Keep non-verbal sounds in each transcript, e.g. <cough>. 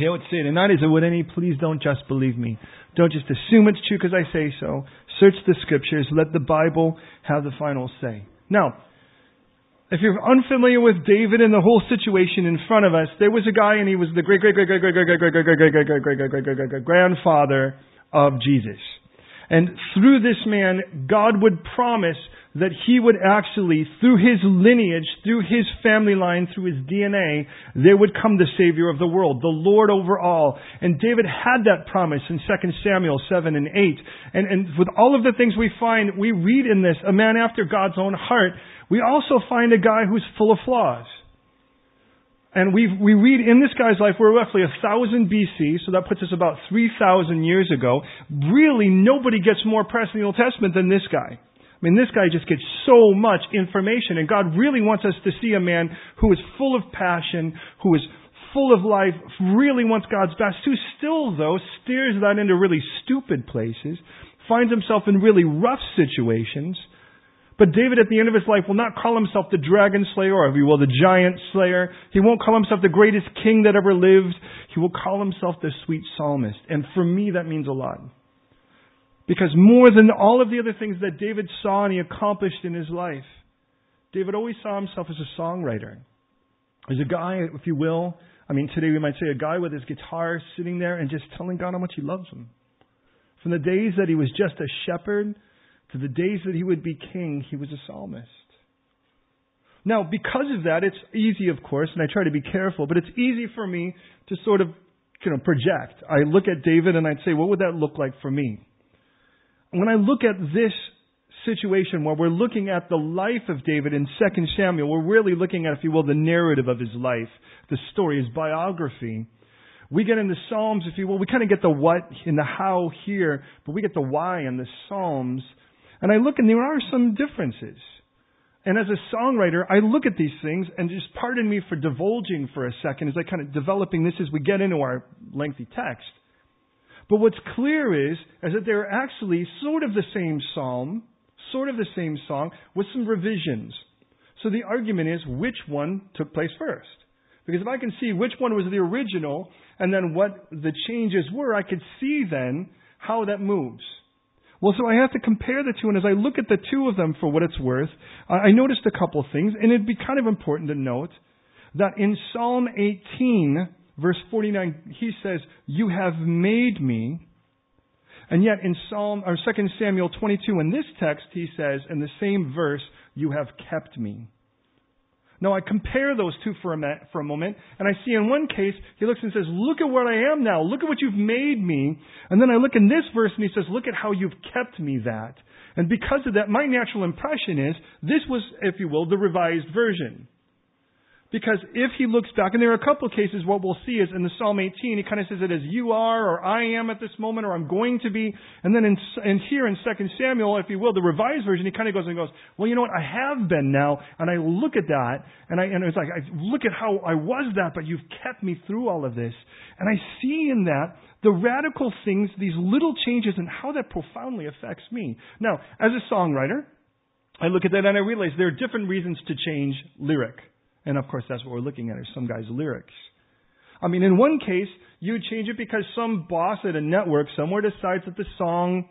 He would say it, and that is, would any please don't just believe me. Don't just assume it's true because I say so. Search the scriptures. Let the Bible have the final say. Now, if you're unfamiliar with David and the whole situation in front of us, there was a guy and he was the great great great great great great great great great great great great great great great great great grandfather of Jesus. And through this man, God would promise that he would actually, through his lineage, through his family line, through his DNA, there would come the Savior of the world, the Lord over all. And David had that promise in 2 Samuel 7 and 8. And, and with all of the things we find, we read in this, a man after God's own heart, we also find a guy who's full of flaws. And we we read in this guy's life, we're roughly 1000 BC, so that puts us about 3,000 years ago. Really, nobody gets more press in the Old Testament than this guy. I mean, this guy just gets so much information, and God really wants us to see a man who is full of passion, who is full of life, really wants God's best, who still, though, steers that into really stupid places, finds himself in really rough situations. But David, at the end of his life, will not call himself the dragon slayer, or if you will, the giant slayer. He won't call himself the greatest king that ever lived. He will call himself the sweet psalmist. And for me, that means a lot. Because more than all of the other things that David saw and he accomplished in his life, David always saw himself as a songwriter. As a guy, if you will, I mean, today we might say a guy with his guitar sitting there and just telling God how much he loves him. From the days that he was just a shepherd to the days that he would be king, he was a psalmist. Now, because of that, it's easy, of course, and I try to be careful, but it's easy for me to sort of, you know, project. I look at David and I'd say, what would that look like for me? When I look at this situation where we're looking at the life of David in 2 Samuel, we're really looking at, if you will, the narrative of his life, the story, his biography. We get in the Psalms, if you will, we kind of get the what and the how here, but we get the why in the Psalms. And I look and there are some differences. And as a songwriter, I look at these things and just pardon me for divulging for a second as I kind of developing this as we get into our lengthy text. But what's clear is, is that they're actually sort of the same psalm, sort of the same song, with some revisions. So the argument is which one took place first. Because if I can see which one was the original and then what the changes were, I could see then how that moves. Well, so I have to compare the two, and as I look at the two of them for what it's worth, I noticed a couple of things, and it'd be kind of important to note that in Psalm 18, Verse 49, he says, You have made me. And yet in Psalm or 2 Samuel 22 in this text he says in the same verse, you have kept me. Now I compare those two for a, for a moment, and I see in one case, he looks and says, look at what I am now, look at what you've made me. And then I look in this verse and he says, look at how you've kept me that. And because of that, my natural impression is, this was, if you will, the revised version. Because if he looks back, and there are a couple of cases, what we'll see is in the Psalm 18, he kind of says it as you are, or I am at this moment, or I'm going to be. And then in, and here in 2 Samuel, if you will, the revised version, he kind of goes and goes, well, you know what, I have been now, and I look at that, and I, and it's like, I look at how I was that, but you've kept me through all of this. And I see in that the radical things, these little changes, and how that profoundly affects me. Now, as a songwriter, I look at that and I realize there are different reasons to change lyric. And of course, that's what we're looking at is some guy's lyrics. I mean, in one case, you change it because some boss at a network somewhere decides that the song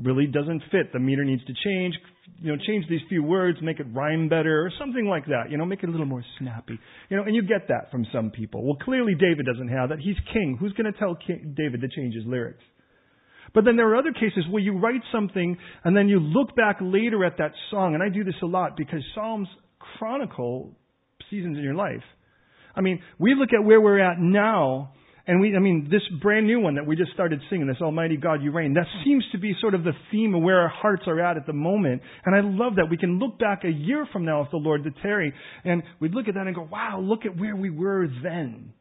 really doesn't fit. The meter needs to change. You know, change these few words, make it rhyme better, or something like that. You know, make it a little more snappy. You know, and you get that from some people. Well, clearly David doesn't have that. He's king. Who's going to tell king, David to change his lyrics? But then there are other cases where you write something and then you look back later at that song, and I do this a lot because Psalms chronicle seasons in your life. I mean, we look at where we're at now, and we, I mean, this brand new one that we just started singing, this Almighty God, You Reign, that seems to be sort of the theme of where our hearts are at at the moment. And I love that. We can look back a year from now if the Lord did tarry, and we'd look at that and go, wow, look at where we were then.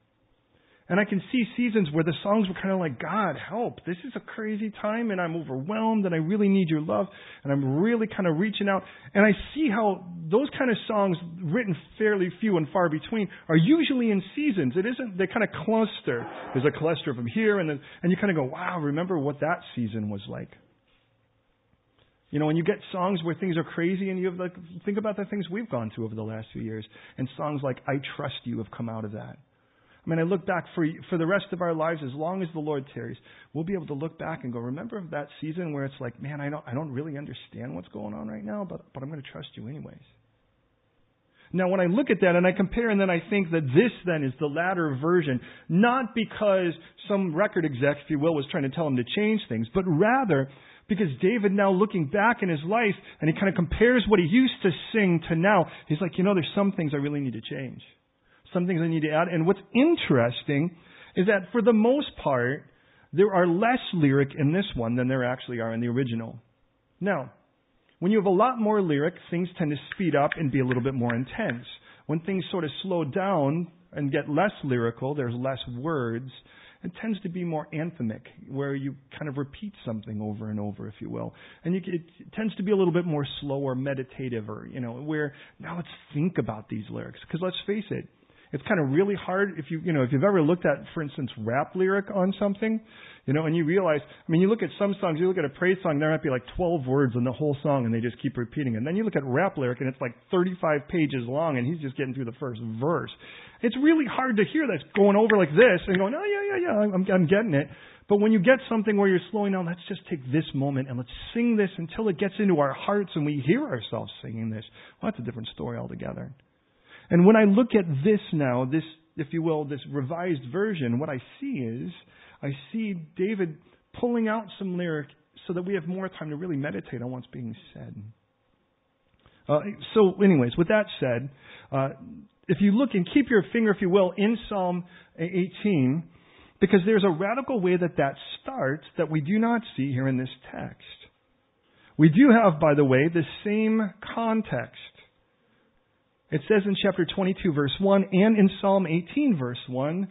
And I can see seasons where the songs were kind of like, God, help. This is a crazy time and I'm overwhelmed and I really need your love and I'm really kind of reaching out. And I see how those kind of songs, written fairly few and far between, are usually in seasons. It isn't, they kind of cluster. There's a cluster from here and then, and you kind of go, wow, remember what that season was like. You know, when you get songs where things are crazy and you have like, think about the things we've gone through over the last few years and songs like I Trust You have come out of that. I mean, I look back for for the rest of our lives, as long as the Lord tarries, we'll be able to look back and go, remember that season where it's like, man, I don't I don't really understand what's going on right now, but but I'm going to trust you anyways. Now, when I look at that and I compare, and then I think that this then is the latter version, not because some record exec, if you will, was trying to tell him to change things, but rather because David now looking back in his life and he kind of compares what he used to sing to now, he's like, you know, there's some things I really need to change. Some things I need to add. And what's interesting is that for the most part, there are less lyric in this one than there actually are in the original. Now, when you have a lot more lyric, things tend to speed up and be a little bit more intense. When things sort of slow down and get less lyrical, there's less words, it tends to be more anthemic, where you kind of repeat something over and over, if you will. And you, it tends to be a little bit more slow or meditative, or, you know, where now let's think about these lyrics. Because let's face it, it's kind of really hard if you, you know, if you've ever looked at, for instance, rap lyric on something, you know, and you realize, I mean, you look at some songs, you look at a praise song, there might be like 12 words in the whole song and they just keep repeating. And then you look at rap lyric and it's like 35 pages long and he's just getting through the first verse. It's really hard to hear that going over like this and going, oh yeah, yeah, yeah, I'm, I'm getting it. But when you get something where you're slowing down, let's just take this moment and let's sing this until it gets into our hearts and we hear ourselves singing this. Well, that's a different story altogether. And when I look at this now, this, if you will, this revised version, what I see is, I see David pulling out some lyric so that we have more time to really meditate on what's being said. Uh, so, anyways, with that said, uh, if you look and keep your finger, if you will, in Psalm 18, because there's a radical way that that starts that we do not see here in this text. We do have, by the way, the same context. It says in chapter 22, verse 1, and in Psalm 18, verse 1,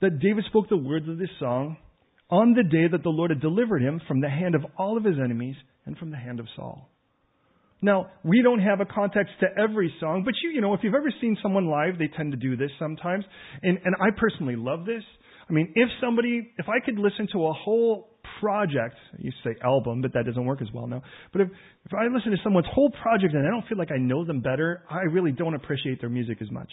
that David spoke the words of this song on the day that the Lord had delivered him from the hand of all of his enemies and from the hand of Saul. Now, we don't have a context to every song, but you, you know, if you've ever seen someone live, they tend to do this sometimes. And, and I personally love this. I mean, if somebody, if I could listen to a whole project, to say album, but that doesn't work as well now. But if, if I listen to someone's whole project and I don't feel like I know them better, I really don't appreciate their music as much.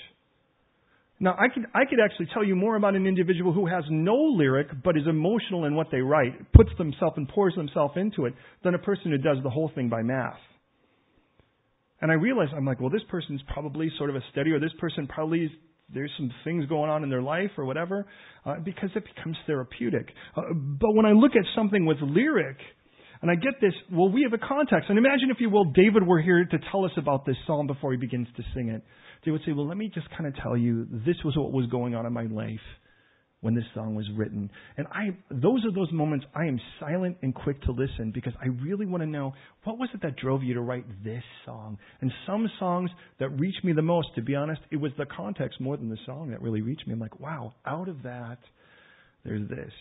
Now, I could, I could actually tell you more about an individual who has no lyric but is emotional in what they write, puts themselves and pours themselves into it, than a person who does the whole thing by math. And I realize, I'm like, well, this person's probably sort of a steady, or this person probably there's some things going on in their life or whatever, uh, because it becomes therapeutic. Uh, but when I look at something with lyric, and I get this, well, we have a context. And imagine, if you will, David were here to tell us about this psalm before he begins to sing it. They would say, well, let me just kind of tell you, this was what was going on in my life when this song was written. And I, those are those moments I am silent and quick to listen because I really want to know what was it that drove you to write this song. And some songs that reach me the most, to be honest, it was the context more than the song that really reached me. I'm like, wow, out of that, there's this.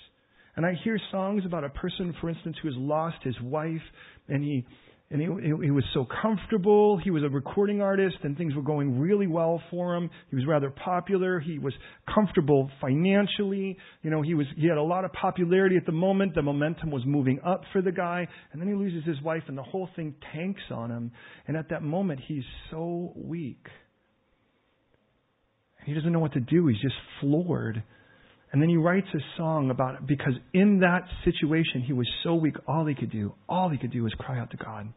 And I hear songs about a person, for instance, who has lost his wife and he and he, he was so comfortable. He was a recording artist, and things were going really well for him. He was rather popular. He was comfortable financially. You know, he was he had a lot of popularity at the moment. The momentum was moving up for the guy, and then he loses his wife, and the whole thing tanks on him. And at that moment, he's so weak. He doesn't know what to do. He's just floored. And then he writes a song about because in that situation he was so weak, all he could do, all he could do was cry out to God.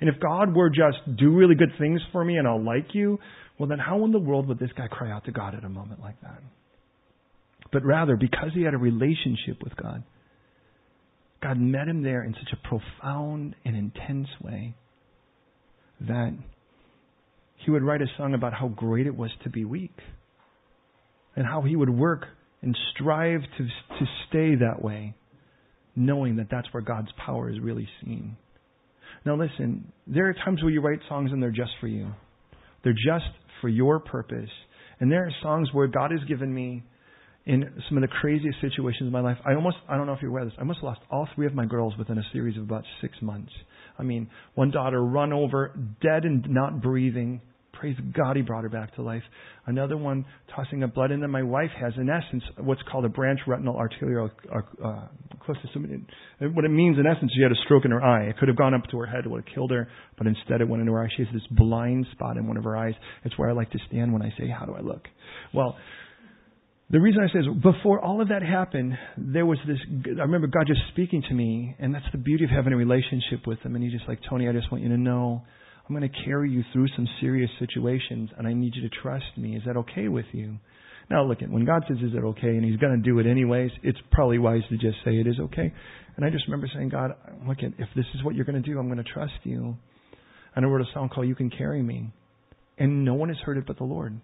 And if God were just do really good things for me and I'll like you, well then how in the world would this guy cry out to God at a moment like that? But rather, because he had a relationship with God, God met him there in such a profound and intense way that he would write a song about how great it was to be weak and how he would work and strive to, to stay that way, knowing that that's where God's power is really seen. Now, listen, there are times where you write songs and they're just for you. They're just for your purpose. And there are songs where God has given me in some of the craziest situations in my life. I almost, I don't know if you're aware of this, I almost lost all three of my girls within a series of about six months. I mean, one daughter run over, dead and not breathing, Praise God, He brought her back to life. Another one tossing up blood, and then my wife has, in essence, what's called a branch retinal arterial uh, uh What it means, in essence, she had a stroke in her eye. It could have gone up to her head, it would have killed her, but instead it went into her eye. She has this blind spot in one of her eyes. It's where I like to stand when I say, "How do I look?" Well, The reason I say is before all of that happened, there was this. I remember God just speaking to me, and that's the beauty of having a relationship with Him. And He's just like, Tony, I just want you to know I'm going to carry you through some serious situations, and I need you to trust me. Is that okay with you? Now, look, at when God says, "Is it okay?" and He's going to do it anyways, it's probably wise to just say it is okay. And I just remember saying, God, look, at if this is what you're going to do, I'm going to trust you. And I wrote a song called "You Can Carry Me," and no one has heard it but the Lord.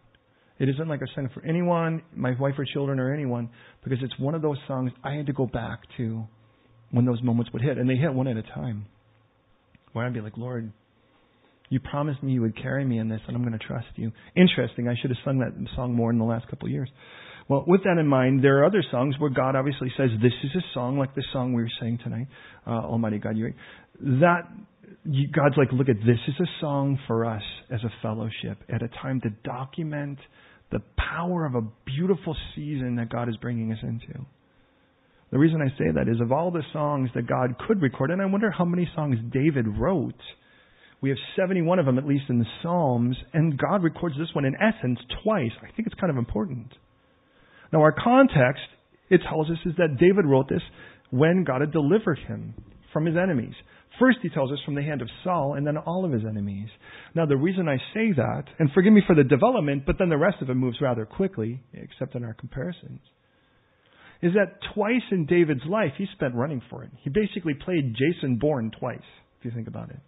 It isn't like sang it for anyone, my wife or children or anyone, because it's one of those songs I had to go back to when those moments would hit, and they hit one at a time. Where I'd be like, Lord, you promised me you would carry me in this, and I'm going to trust you. Interesting. I should have sung that song more in the last couple of years. Well, with that in mind, there are other songs where God obviously says, "This is a song like the song we were saying tonight." Uh, Almighty God, you that God's like, look at this is a song for us as a fellowship at a time to document the power of a beautiful season that God is bringing us into. The reason I say that is of all the songs that God could record, and I wonder how many songs David wrote. We have 71 of them, at least in the Psalms, and God records this one in essence twice. I think it's kind of important. Now, our context, it tells us, is that David wrote this when God had delivered him from his enemies. First, he tells us from the hand of Saul and then all of his enemies. Now, the reason I say that, and forgive me for the development, but then the rest of it moves rather quickly, except in our comparisons, is that twice in David's life he spent running for it. He basically played Jason Bourne twice, if you think about it.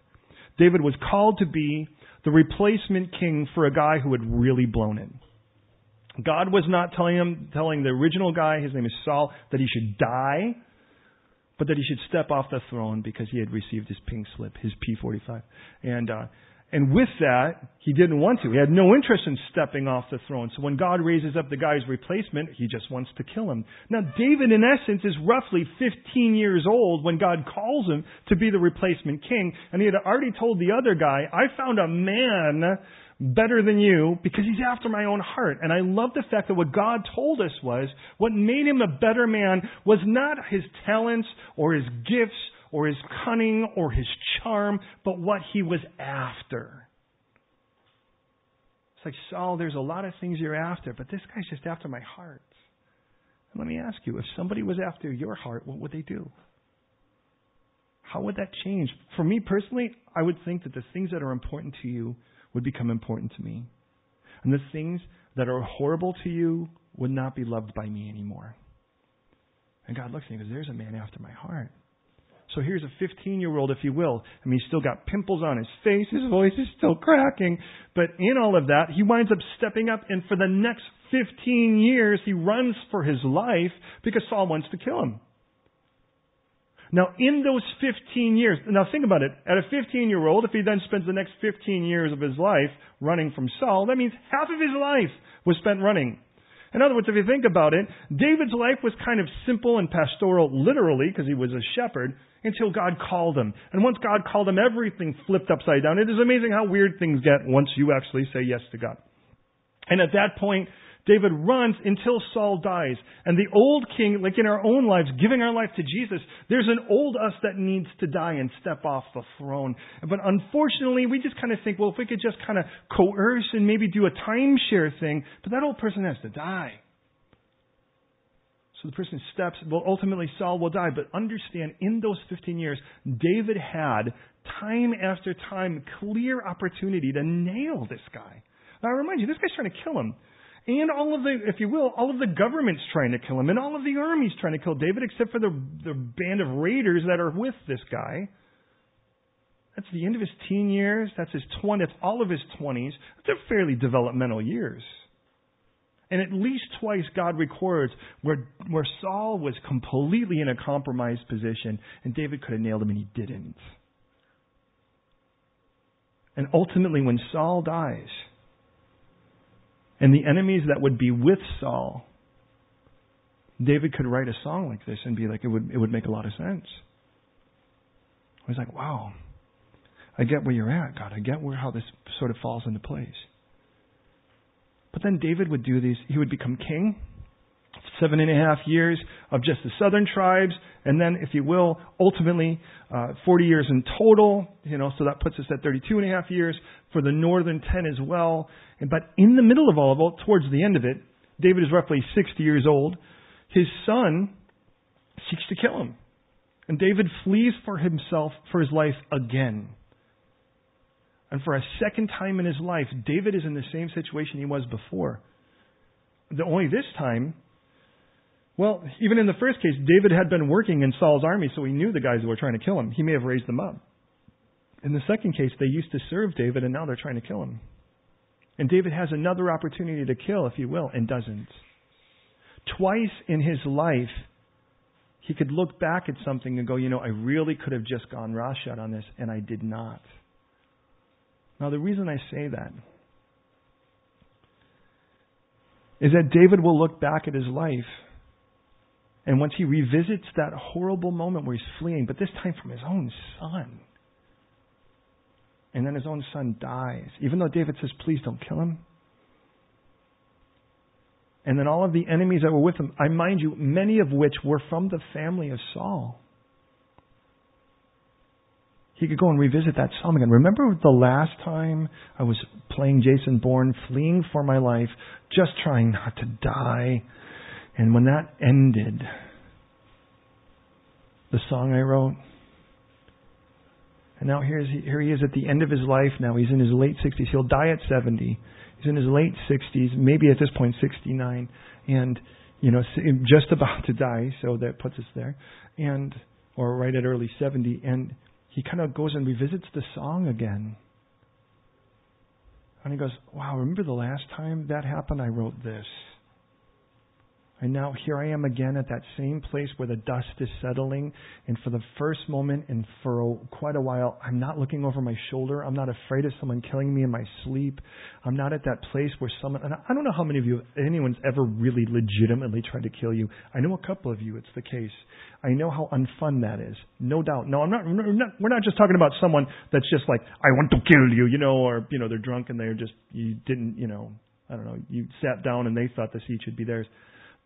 David was called to be the replacement king for a guy who had really blown it. God was not telling him, telling the original guy, his name is Saul, that he should die but that he should step off the throne because he had received his pink slip, his P45. And, uh, and with that, he didn't want to. He had no interest in stepping off the throne. So when God raises up the guy's replacement, he just wants to kill him. Now, David, in essence, is roughly 15 years old when God calls him to be the replacement king. And he had already told the other guy, I found a man better than you because he's after my own heart. And I love the fact that what God told us was what made him a better man was not his talents or his gifts or his cunning or his charm, but what he was after. It's like, Saul, there's a lot of things you're after, but this guy's just after my heart. And let me ask you, if somebody was after your heart, what would they do? How would that change? For me personally, I would think that the things that are important to you would become important to me. And the things that are horrible to you would not be loved by me anymore. And God looks at me and goes, There's a man after my heart. So here's a 15 year old, if you will. I mean, he's still got pimples on his face. His voice is still cracking. But in all of that, he winds up stepping up. And for the next 15 years, he runs for his life because Saul wants to kill him. Now, in those 15 years, now think about it. At a 15 year old, if he then spends the next 15 years of his life running from Saul, that means half of his life was spent running. In other words, if you think about it, David's life was kind of simple and pastoral, literally, because he was a shepherd, until God called him. And once God called him, everything flipped upside down. It is amazing how weird things get once you actually say yes to God. And at that point, David runs until Saul dies. And the old king, like in our own lives, giving our life to Jesus, there's an old us that needs to die and step off the throne. But unfortunately, we just kind of think, well, if we could just kind of coerce and maybe do a timeshare thing, but that old person has to die. So the person steps, well, ultimately Saul will die. But understand, in those 15 years, David had time after time clear opportunity to nail this guy. Now I remind you, this guy's trying to kill him. And all of the, if you will, all of the governments trying to kill him, and all of the armies trying to kill David, except for the, the band of raiders that are with this guy. That's the end of his teen years. That's his 20, that's all of his 20s. They're fairly developmental years. And at least twice God records where, where Saul was completely in a compromised position and David could have nailed him and he didn't. And ultimately, when Saul dies, and the enemies that would be with Saul, David could write a song like this and be like, it would, it would make a lot of sense. He's like, wow, I get where you're at, God. I get where how this sort of falls into place. But then David would do these, he would become king seven and a half years of just the southern tribes, and then, if you will, ultimately uh, 40 years in total. You know, so that puts us at 32 and a half years for the northern 10 as well. And, but in the middle of all of it, towards the end of it, David is roughly 60 years old. His son seeks to kill him. And David flees for himself, for his life again. And for a second time in his life, David is in the same situation he was before. The, only this time, well, even in the first case, David had been working in Saul's army, so he knew the guys who were trying to kill him. He may have raised them up. In the second case, they used to serve David, and now they're trying to kill him. And David has another opportunity to kill, if he will, and doesn't. Twice in his life, he could look back at something and go, you know, I really could have just gone shut on this, and I did not. Now, the reason I say that is that David will look back at his life, and once he revisits that horrible moment where he's fleeing, but this time from his own son, and then his own son dies, even though David says, please don't kill him. And then all of the enemies that were with him, I mind you, many of which were from the family of Saul. He could go and revisit that psalm again. Remember the last time I was playing Jason Bourne, fleeing for my life, just trying not to die. And when that ended, the song I wrote, and now here's, here he is at the end of his life now. He's in his late 60s. He'll die at 70. He's in his late 60s, maybe at this point 69, and, you know, just about to die, so that puts us there. And, or right at early 70. And he kind of goes and revisits the song again. And he goes, Wow, remember the last time that happened? I wrote this. And now here I am again at that same place where the dust is settling. And for the first moment and for a, quite a while, I'm not looking over my shoulder. I'm not afraid of someone killing me in my sleep. I'm not at that place where someone, and I don't know how many of you, anyone's ever really legitimately tried to kill you. I know a couple of you, it's the case. I know how unfun that is. No doubt. No, I'm not, we're not, we're not just talking about someone that's just like, I want to kill you, you know, or, you know, they're drunk and they're just, you didn't, you know, I don't know, you sat down and they thought the seat should be theirs.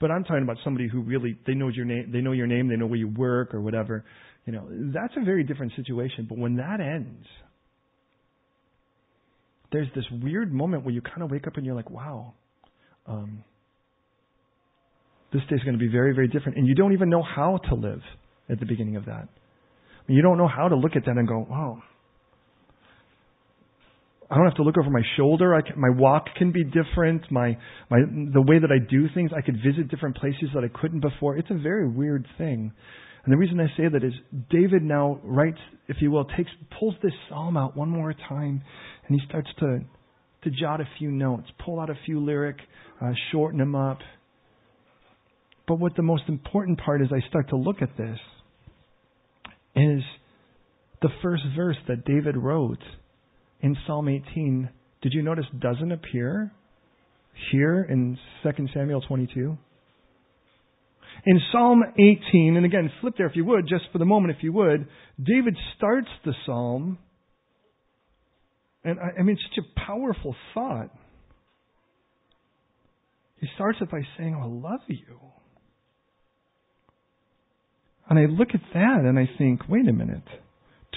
But I'm talking about somebody who really they know your name, they know your name, they know where you work or whatever. You know, that's a very different situation. But when that ends, there's this weird moment where you kind of wake up and you're like, wow, um, this day's going to be very, very different. And you don't even know how to live at the beginning of that. I mean, you don't know how to look at that and go, wow, I don't have to look over my shoulder. I can, my walk can be different. My, my, the way that I do things, I could visit different places that I couldn't before. It's a very weird thing. And the reason I say that is David now writes, if you will, takes, pulls this psalm out one more time and he starts to, to jot a few notes, pull out a few lyric, uh, shorten them up. But what the most important part is I start to look at this is the first verse that David wrote in Psalm 18, did you notice doesn't appear here in 2 Samuel 22? In Psalm 18, and again, flip there if you would, just for the moment if you would, David starts the psalm, and I, I mean, it's such a powerful thought. He starts it by saying, oh, I love you. And I look at that and I think, wait a minute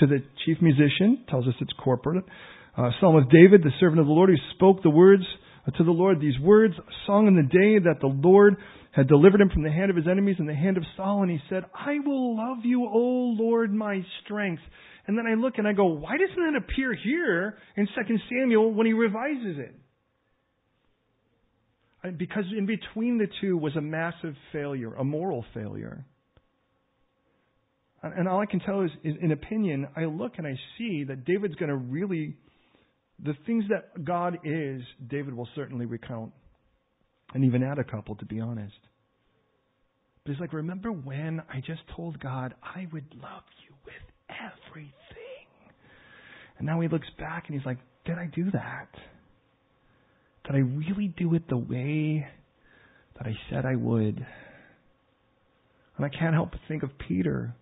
to the chief musician, tells us it's corporate. Uh, Psalm of David, the servant of the Lord, who spoke the words uh, to the Lord, these words, sung in the day that the Lord had delivered him from the hand of his enemies and the hand of Saul, and he said, I will love you, O Lord, my strength. And then I look and I go, why doesn't that appear here in 2 Samuel when he revises it? Because in between the two was a massive failure, a moral failure. And all I can tell is, in opinion, I look and I see that David's going to really, the things that God is, David will certainly recount. And even add a couple, to be honest. But he's like, remember when I just told God I would love you with everything? And now he looks back and he's like, did I do that? Did I really do it the way that I said I would? And I can't help but think of Peter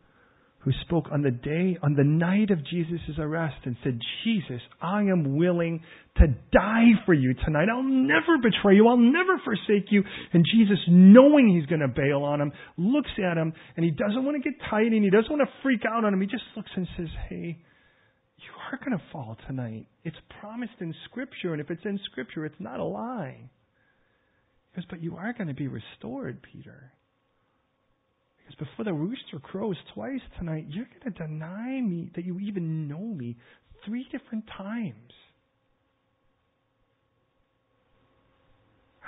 who spoke on the day, on the night of Jesus' arrest and said, Jesus, I am willing to die for you tonight. I'll never betray you. I'll never forsake you. And Jesus, knowing he's going to bail on him, looks at him and he doesn't want to get tight and he doesn't want to freak out on him. He just looks and says, Hey, you are going to fall tonight. It's promised in Scripture. And if it's in Scripture, it's not a lie. He goes, But you are going to be restored, Peter. Because before the rooster crows twice tonight, you're going to deny me that you even know me three different times.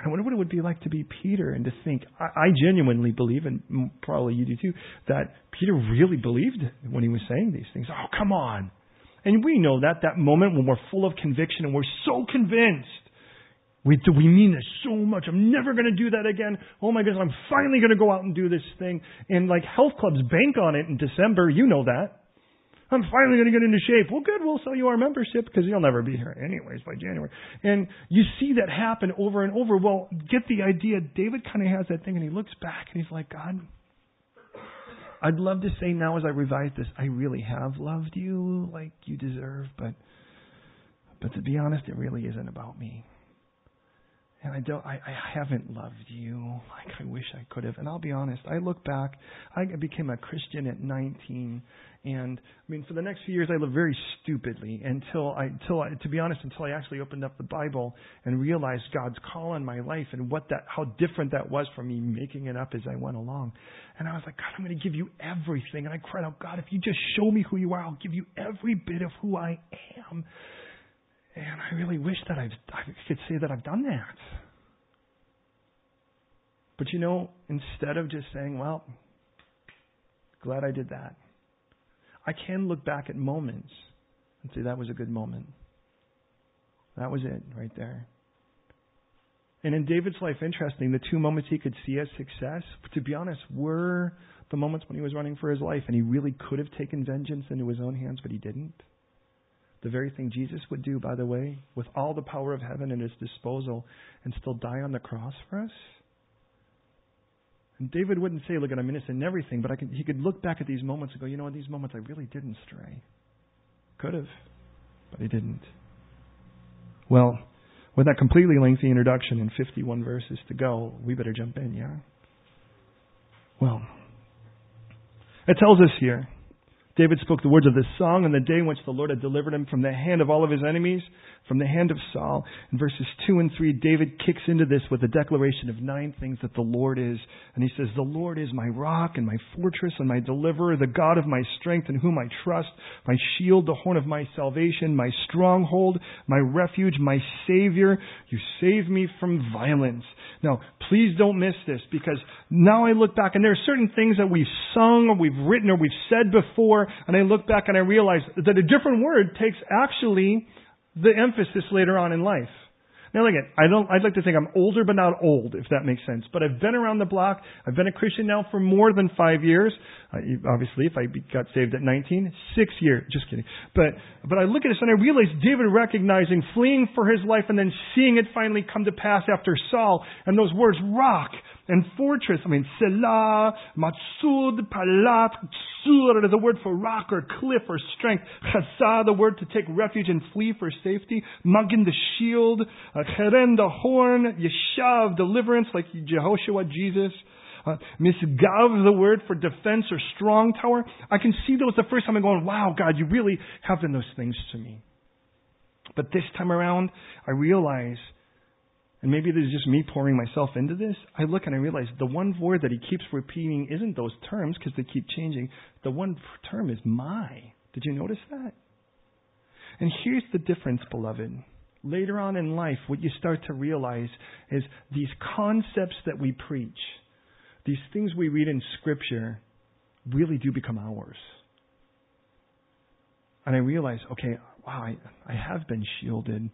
I wonder what it would be like to be Peter and to think, I, I genuinely believe, and probably you do too, that Peter really believed when he was saying these things. Oh, come on. And we know that, that moment when we're full of conviction and we're so convinced. We, we mean this so much? I'm never going to do that again. Oh my goodness, I'm finally going to go out and do this thing. And like health clubs bank on it in December. You know that. I'm finally going to get into shape. Well, good. We'll sell you our membership because you'll never be here anyways by January. And you see that happen over and over. Well, get the idea. David kind of has that thing and he looks back and he's like, God, I'd love to say now as I revise this, I really have loved you like you deserve, but, but to be honest, it really isn't about me. And I don't, I, I haven't loved you like I wish I could have. And I'll be honest, I look back, I became a Christian at 19, and I mean, for the next few years, I lived very stupidly until I, until I, to be honest, until I actually opened up the Bible and realized God's call in my life and what that, how different that was from me making it up as I went along. And I was like, God, I'm going to give you everything. And I cried out, God, if you just show me who you are, I'll give you every bit of who I am. And I really wish that I've, I could say that I've done that. But you know, instead of just saying, well, glad I did that, I can look back at moments and say that was a good moment. That was it right there. And in David's life, interesting, the two moments he could see as success, to be honest, were the moments when he was running for his life and he really could have taken vengeance into his own hands, but he didn't. The very thing Jesus would do, by the way, with all the power of heaven at his disposal and still die on the cross for us. And David wouldn't say, Look, I'm innocent in everything, but I he could look back at these moments and go, You know what, these moments I really didn't stray. Could have, but he didn't. Well, with that completely lengthy introduction and 51 verses to go, we better jump in, yeah? Well, it tells us here David spoke the words of this song on the day in which the Lord had delivered him from the hand of all of his enemies, from the hand of Saul. In verses 2 and 3, David kicks into this with a declaration of nine things that the Lord is. And he says, The Lord is my rock and my fortress and my deliverer, the God of my strength in whom I trust, my shield, the horn of my salvation, my stronghold, my refuge, my Savior. You save me from violence. Now, please don't miss this because now I look back and there are certain things that we've sung or we've written or we've said before and I look back and I realize that a different word takes actually the emphasis later on in life. Now look at, I don't, I'd like to think I'm older but not old, if that makes sense. But I've been around the block. I've been a Christian now for more than five years. Uh, obviously, if I got saved at 19, six years. Just kidding. But, but I look at this and I realize David recognizing, fleeing for his life and then seeing it finally come to pass after Saul and those words, rock, and fortress. I mean, Selah, Matsud, Palat, Tsur, the word for rock or cliff or strength. Chazah, the word to take refuge and flee for safety. Magin, the shield. Uh, Cheren, the horn. Yeshav, deliverance, like Jehoshua, Jesus. Uh, misgav, the word for defense or strong tower. I can see those the first time I'm going, wow, God, you really have done those things to me. But this time around, I realize and maybe this is just me pouring myself into this. I look and I realize the one word that he keeps repeating isn't those terms because they keep changing. The one term is my. Did you notice that? And here's the difference, beloved. Later on in life, what you start to realize is these concepts that we preach, these things we read in Scripture, really do become ours. And I realize, okay, wow, I, I have been shielded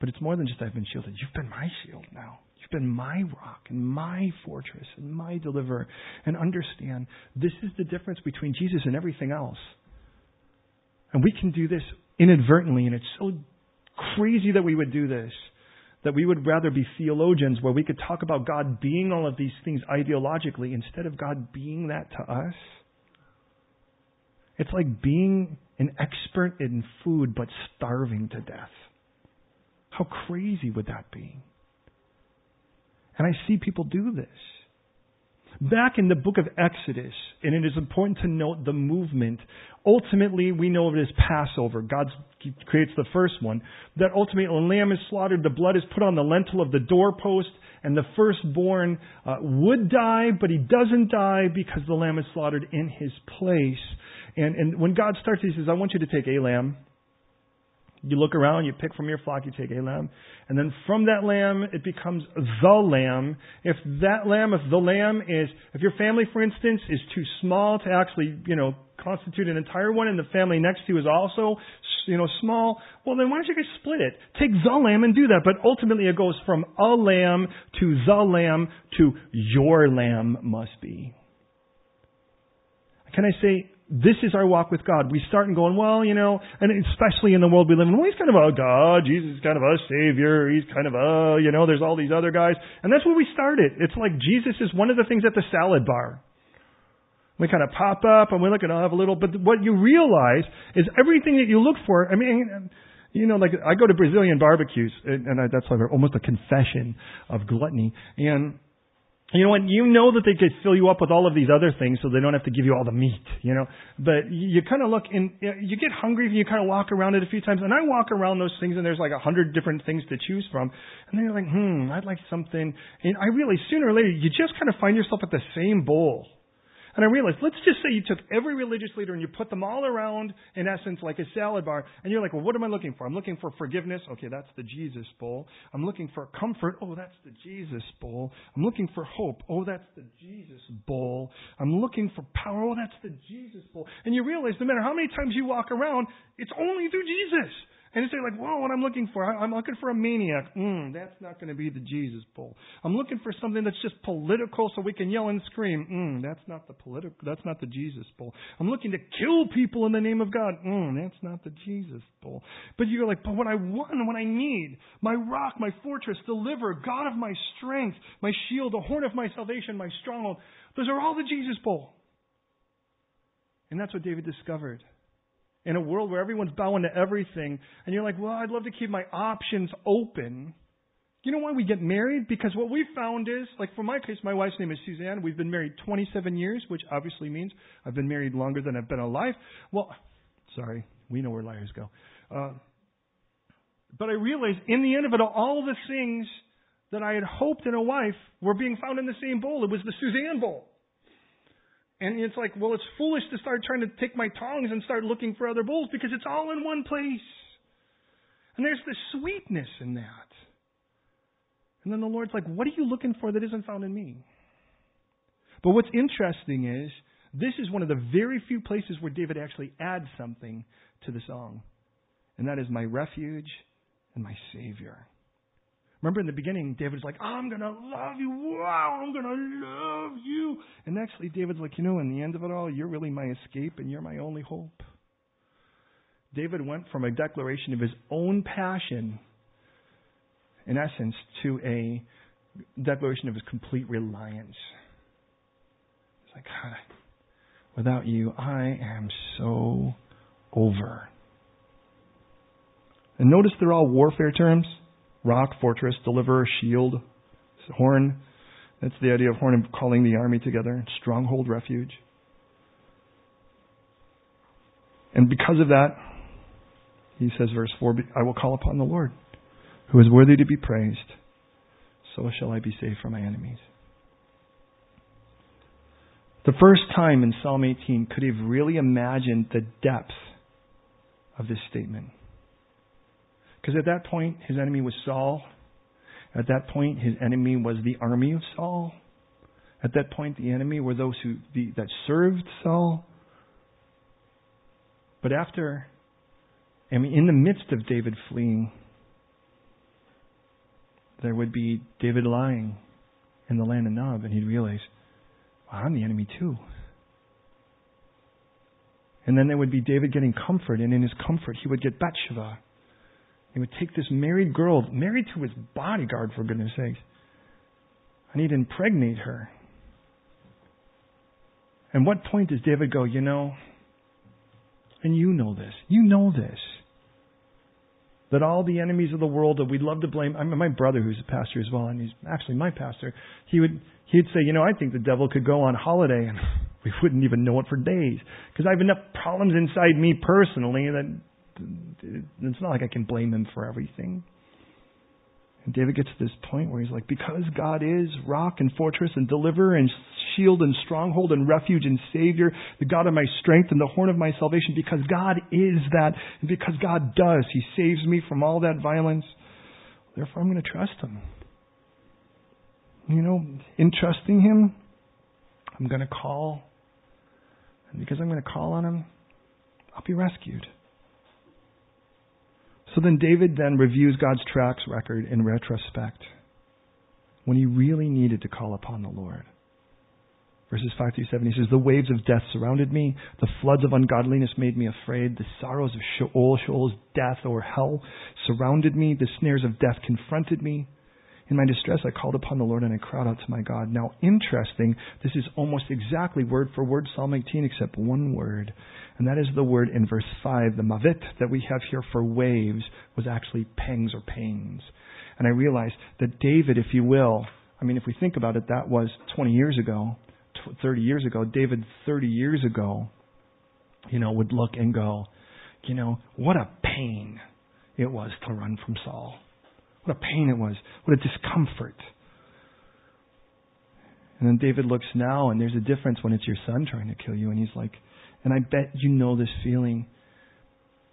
but it's more than just I've been shielded. You've been my shield now. You've been my rock and my fortress and my deliverer. And understand this is the difference between Jesus and everything else. And we can do this inadvertently, and it's so crazy that we would do this. That we would rather be theologians where we could talk about God being all of these things ideologically instead of God being that to us. It's like being an expert in food but starving to death. How crazy would that be? And I see people do this. Back in the book of Exodus, and it is important to note the movement. Ultimately, we know it as Passover. God creates the first one. That ultimately, a lamb is slaughtered, the blood is put on the lintel of the doorpost, and the firstborn uh, would die, but he doesn't die because the lamb is slaughtered in his place. And, and when God starts, he says, I want you to take a lamb. You look around, you pick from your flock, you take a lamb. And then from that lamb, it becomes the lamb. If that lamb, if the lamb is, if your family, for instance, is too small to actually, you know, constitute an entire one and the family next to you is also, you know, small, well then why don't you guys split it? Take the lamb and do that. But ultimately it goes from a lamb to the lamb to your lamb must be. Can I say, this is our walk with God. We start and going, well, you know, and especially in the world we live in, well, he's kind of a God. Jesus is kind of a savior. He's kind of a, you know, there's all these other guys. And that's where we started. It's like Jesus is one of the things at the salad bar. We kind of pop up and we look and I'll have a little, but what you realize is everything that you look for, I mean, you know, like I go to Brazilian barbecues and, and I, that's like almost a confession of gluttony. And you know what? You know that they could fill you up with all of these other things so they don't have to give you all the meat, you know. But you, you kind of look and you get hungry and you kind of walk around it a few times. And I walk around those things and there's like a hundred different things to choose from. And then you're like, hmm, I'd like something. And I really, sooner or later you just kind of find yourself at the same bowl. And I realized, let's just say you took every religious leader and you put them all around, in essence, like a salad bar, and you're like, well, what am I looking for? I'm looking for forgiveness. Okay, that's the Jesus bowl. I'm looking for comfort. Oh, that's the Jesus bowl. I'm looking for hope. Oh, that's the Jesus bowl. I'm looking for power. Oh, that's the Jesus bowl. And you realize no matter how many times you walk around, it's only through Jesus. And you say like, whoa, what I'm looking for? I'm looking for a maniac. Mm, that's not going to be the Jesus bowl. I'm looking for something that's just political so we can yell and scream. Mm, that's not the political, that's not the Jesus bowl. I'm looking to kill people in the name of God. Mm, that's not the Jesus bowl. But you're like, but what I want and what I need, my rock, my fortress, deliver, God of my strength, my shield, the horn of my salvation, my stronghold, those are all the Jesus bowl. And that's what David discovered in a world where everyone's bowing to everything, and you're like, well, I'd love to keep my options open. You know why we get married? Because what we found is, like for my case, my wife's name is Suzanne. We've been married 27 years, which obviously means I've been married longer than I've been alive. Well, sorry, we know where liars go. Uh, but I realized in the end of it all, all the things that I had hoped in a wife were being found in the same bowl. It was the Suzanne bowl. And it's like, well, it's foolish to start trying to take my tongs and start looking for other bowls because it's all in one place. And there's this sweetness in that. And then the Lord's like, what are you looking for that isn't found in me? But what's interesting is, this is one of the very few places where David actually adds something to the song. And that is my refuge and my Savior. Remember in the beginning, David's like, I'm going to love you. Wow, I'm going to love you. And actually, David's like, you know, in the end of it all, you're really my escape and you're my only hope. David went from a declaration of his own passion, in essence, to a declaration of his complete reliance. It's like, God, without you, I am so over. And notice they're all warfare terms rock, fortress, deliverer, shield, horn. That's the idea of horn of calling the army together. Stronghold, refuge. And because of that, he says, verse 4, I will call upon the Lord, who is worthy to be praised. So shall I be saved from my enemies. The first time in Psalm 18 could he have really imagined the depth of this statement. Because at that point, his enemy was Saul. At that point, his enemy was the army of Saul. At that point, the enemy were those who the, that served Saul. But after, I mean, in the midst of David fleeing, there would be David lying in the land of Nob, and he'd realize, well, I'm the enemy too. And then there would be David getting comfort, and in his comfort, he would get Bathsheba he would take this married girl, married to his bodyguard, for goodness sakes, and he'd impregnate her. And what point does David go, you know, and you know this, you know this. that all the enemies of the world that we'd love to blame. I mean, my brother, who's a pastor as well, and he's actually my pastor, he would he'd say, you know, I think the devil could go on holiday and <laughs> we wouldn't even know it for days because I have enough problems inside me personally that it's not like I can blame him for everything. And David gets to this point where he's like, because God is rock and fortress and deliverer and shield and stronghold and refuge and savior, the God of my strength and the horn of my salvation, because God is that, and because God does, He saves me from all that violence. Therefore, I'm going to trust Him. You know, in trusting Him, I'm going to call. And because I'm going to call on Him, I'll be rescued. So then David then reviews God's track record in retrospect when he really needed to call upon the Lord. Verses 5 through 7, he says, The waves of death surrounded me. The floods of ungodliness made me afraid. The sorrows of Sheol, Sheol's death or hell surrounded me. The snares of death confronted me. In my distress, I called upon the Lord and I cried out to my God. Now, interesting, this is almost exactly word for word Psalm 18, except one word. And that is the word in verse 5. The mavit that we have here for waves was actually pangs or pains. And I realized that David, if you will, I mean, if we think about it, that was 20 years ago, 30 years ago. David, 30 years ago, you know, would look and go, you know, what a pain it was to run from Saul. What a pain it was. What a discomfort. And then David looks now, and there's a difference when it's your son trying to kill you. And he's like, and I bet you know this feeling.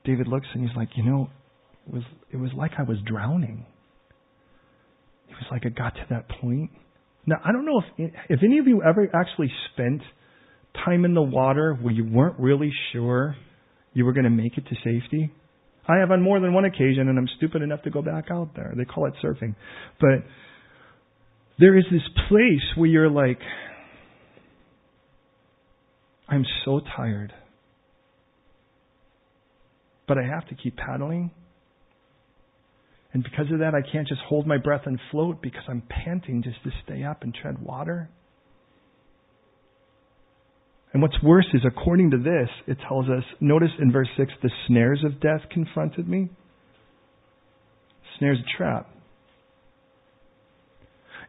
David looks and he's like, you know, it was it was like I was drowning. It was like I got to that point. Now I don't know if if any of you ever actually spent time in the water where you weren't really sure you were going to make it to safety. I have on more than one occasion, and I'm stupid enough to go back out there. They call it surfing. But there is this place where you're like, I'm so tired. But I have to keep paddling. And because of that, I can't just hold my breath and float because I'm panting just to stay up and tread water. And what's worse is, according to this, it tells us, notice in verse 6, the snares of death confronted me. Snares a trap.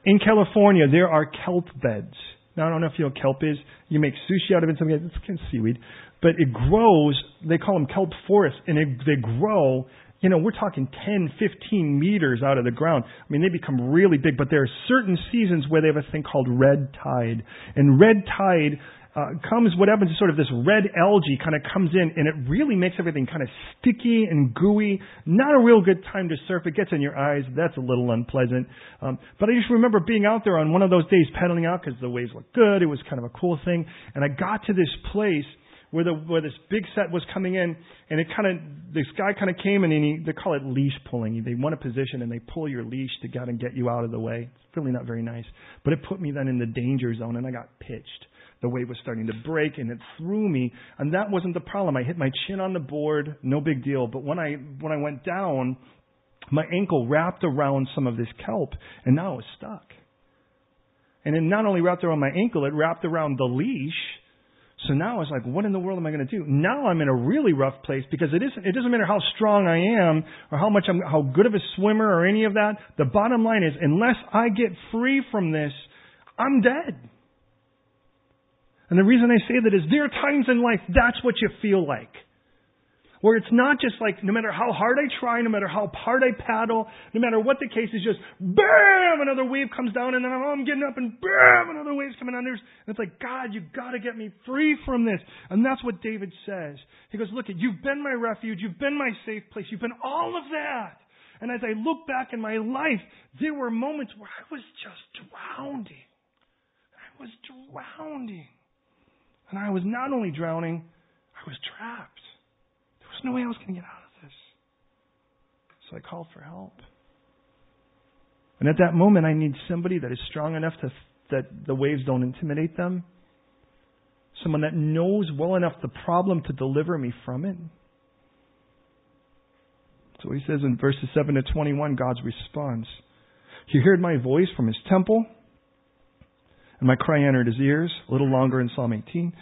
In California, there are kelp beds. Now, I don't know if you know what kelp is. You make sushi out of it, something like it's kind of seaweed. But it grows, they call them kelp forests, and it, they grow, you know, we're talking 10, 15 meters out of the ground. I mean, they become really big, but there are certain seasons where they have a thing called red tide. And red tide uh, comes, what happens is sort of this red algae kind of comes in and it really makes everything kind of sticky and gooey. Not a real good time to surf. It gets in your eyes. That's a little unpleasant. Um, but I just remember being out there on one of those days pedaling out because the waves looked good. It was kind of a cool thing. And I got to this place where the where this big set was coming in, and it kind of this guy kind of came and he they call it leash pulling. They want a position and they pull your leash to get and get you out of the way. It's really not very nice, but it put me then in the danger zone and I got pitched the wave was starting to break and it threw me and that wasn't the problem i hit my chin on the board no big deal but when i when i went down my ankle wrapped around some of this kelp and now it was stuck and it not only wrapped around my ankle it wrapped around the leash so now I was like, what in the world am I going to do? Now I'm in a really rough place because it isn't, it doesn't matter how strong I am or how much I'm, how good of a swimmer or any of that. The bottom line is unless I get free from this, I'm dead. And the reason I say that is there are times in life that's what you feel like. Where it's not just like, no matter how hard I try, no matter how hard I paddle, no matter what the case is, just BAM! Another wave comes down and then oh, I'm getting up and BAM! Another wave's coming under. And it's like, God, you've gotta get me free from this. And that's what David says. He goes, look, you've been my refuge, you've been my safe place, you've been all of that. And as I look back in my life, there were moments where I was just drowning. I was drowning. And I was not only drowning, I was trapped. There was no way I was going to get out of this. So I called for help. And at that moment, I need somebody that is strong enough to, that the waves don't intimidate them. Someone that knows well enough the problem to deliver me from it. So he says in verses 7 to 21, God's response. He heard my voice from his temple and my cry entered his ears, a little longer in Psalm 18.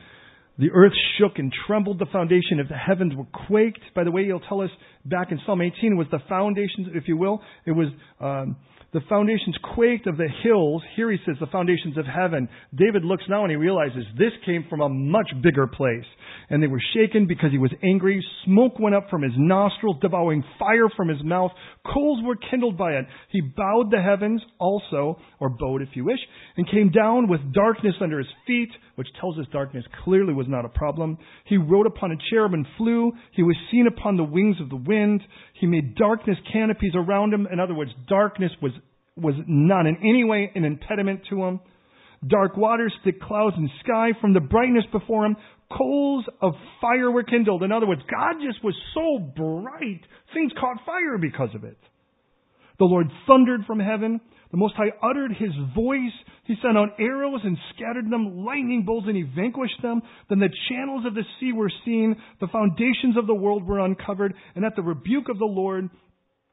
The earth shook and trembled. The foundation of the heavens were quaked. By the way, he'll tell us back in Psalm 18 it was the foundations, if you will. It was um, the foundations quaked of the hills. Here he says the foundations of heaven. David looks now and he realizes this came from a much bigger place. And they were shaken because he was angry. Smoke went up from his nostrils, devouring fire from his mouth. Coals were kindled by it. He bowed the heavens also, or bowed if you wish, and came down with darkness under his feet, which tells us darkness clearly was not a problem. He rode upon a cherub and flew. He was seen upon the wings of the wind. He made darkness canopies around him. In other words, darkness was, was not in any way an impediment to him. Dark waters, thick clouds, and sky from the brightness before him. Coals of fire were kindled. In other words, God just was so bright, things caught fire because of it. The Lord thundered from heaven. The Most High uttered his voice. He sent out arrows and scattered them, lightning bolts, and he vanquished them. Then the channels of the sea were seen. The foundations of the world were uncovered. And at the rebuke of the Lord,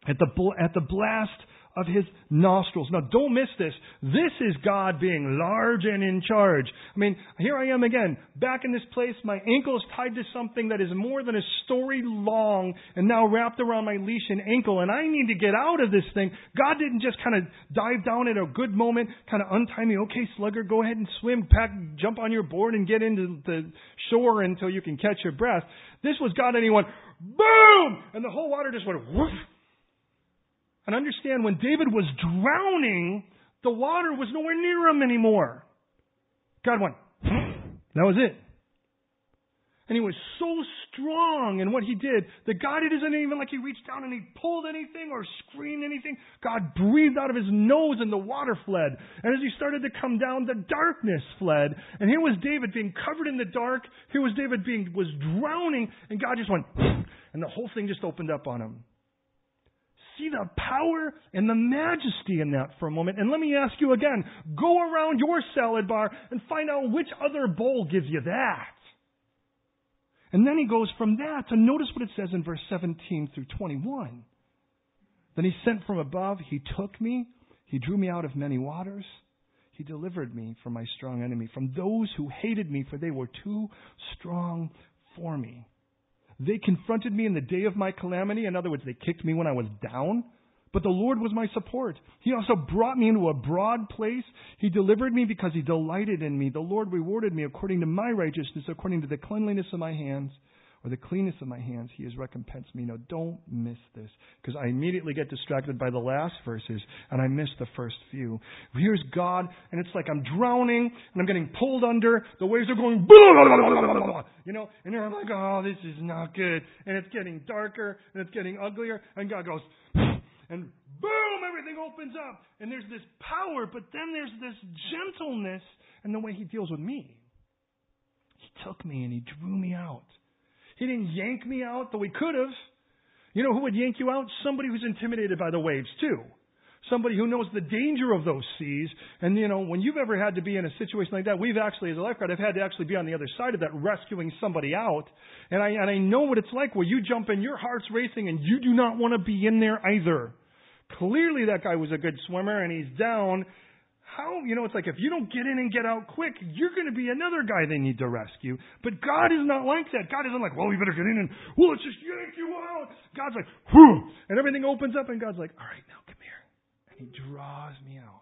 at the, at the blast of his nostrils. Now don't miss this. This is God being large and in charge. I mean, here I am again, back in this place. My ankle is tied to something that is more than a story long and now wrapped around my leash and ankle and I need to get out of this thing. God didn't just kind of dive down at a good moment, kind of untie me. Okay, slugger, go ahead and swim, pack, jump on your board and get into the shore until you can catch your breath. This was God and he went, boom! And the whole water just went whoosh and understand when David was drowning, the water was nowhere near him anymore. God went, hmm, that was it. And he was so strong in what he did that God, it isn't even like he reached down and he pulled anything or screamed anything. God breathed out of his nose and the water fled. And as he started to come down, the darkness fled. And here was David being covered in the dark. Here was David being, was drowning. And God just went, hmm, and the whole thing just opened up on him see the power and the majesty in that for a moment. And let me ask you again go around your salad bar and find out which other bowl gives you that. And then he goes from that to notice what it says in verse 17 through 21. Then he sent from above, he took me, he drew me out of many waters. He delivered me from my strong enemy, from those who hated me, for they were too strong for me. They confronted me in the day of my calamity. In other words, they kicked me when I was down. But the Lord was my support. He also brought me into a broad place. He delivered me because He delighted in me. The Lord rewarded me according to my righteousness, according to the cleanliness of my hands or the cleanness of my hands, he has recompensed me. Now, don't miss this, because I immediately get distracted by the last verses, and I miss the first few. Here's God, and it's like I'm drowning, and I'm getting pulled under. The waves are going, <laughs> you know, and you're like, oh, this is not good. And it's getting darker, and it's getting uglier, and God goes, <laughs> and boom, everything opens up. And there's this power, but then there's this gentleness and the way he deals with me. He took me and he drew me out. He didn't yank me out, though he could have. You know who would yank you out? Somebody who's intimidated by the waves, too. Somebody who knows the danger of those seas. And, you know, when you've ever had to be in a situation like that, we've actually, as a lifeguard, I've had to actually be on the other side of that, rescuing somebody out. And I, and I know what it's like where you jump in, your heart's racing, and you do not want to be in there either. Clearly that guy was a good swimmer, and he's down, how, you know, it's like if you don't get in and get out quick, you're going to be another guy they need to rescue. But God is not like that. God isn't like, well, we better get in and, well, let's just yank you out. God's like, whew, and everything opens up and God's like, all right, now come here. And He draws me out.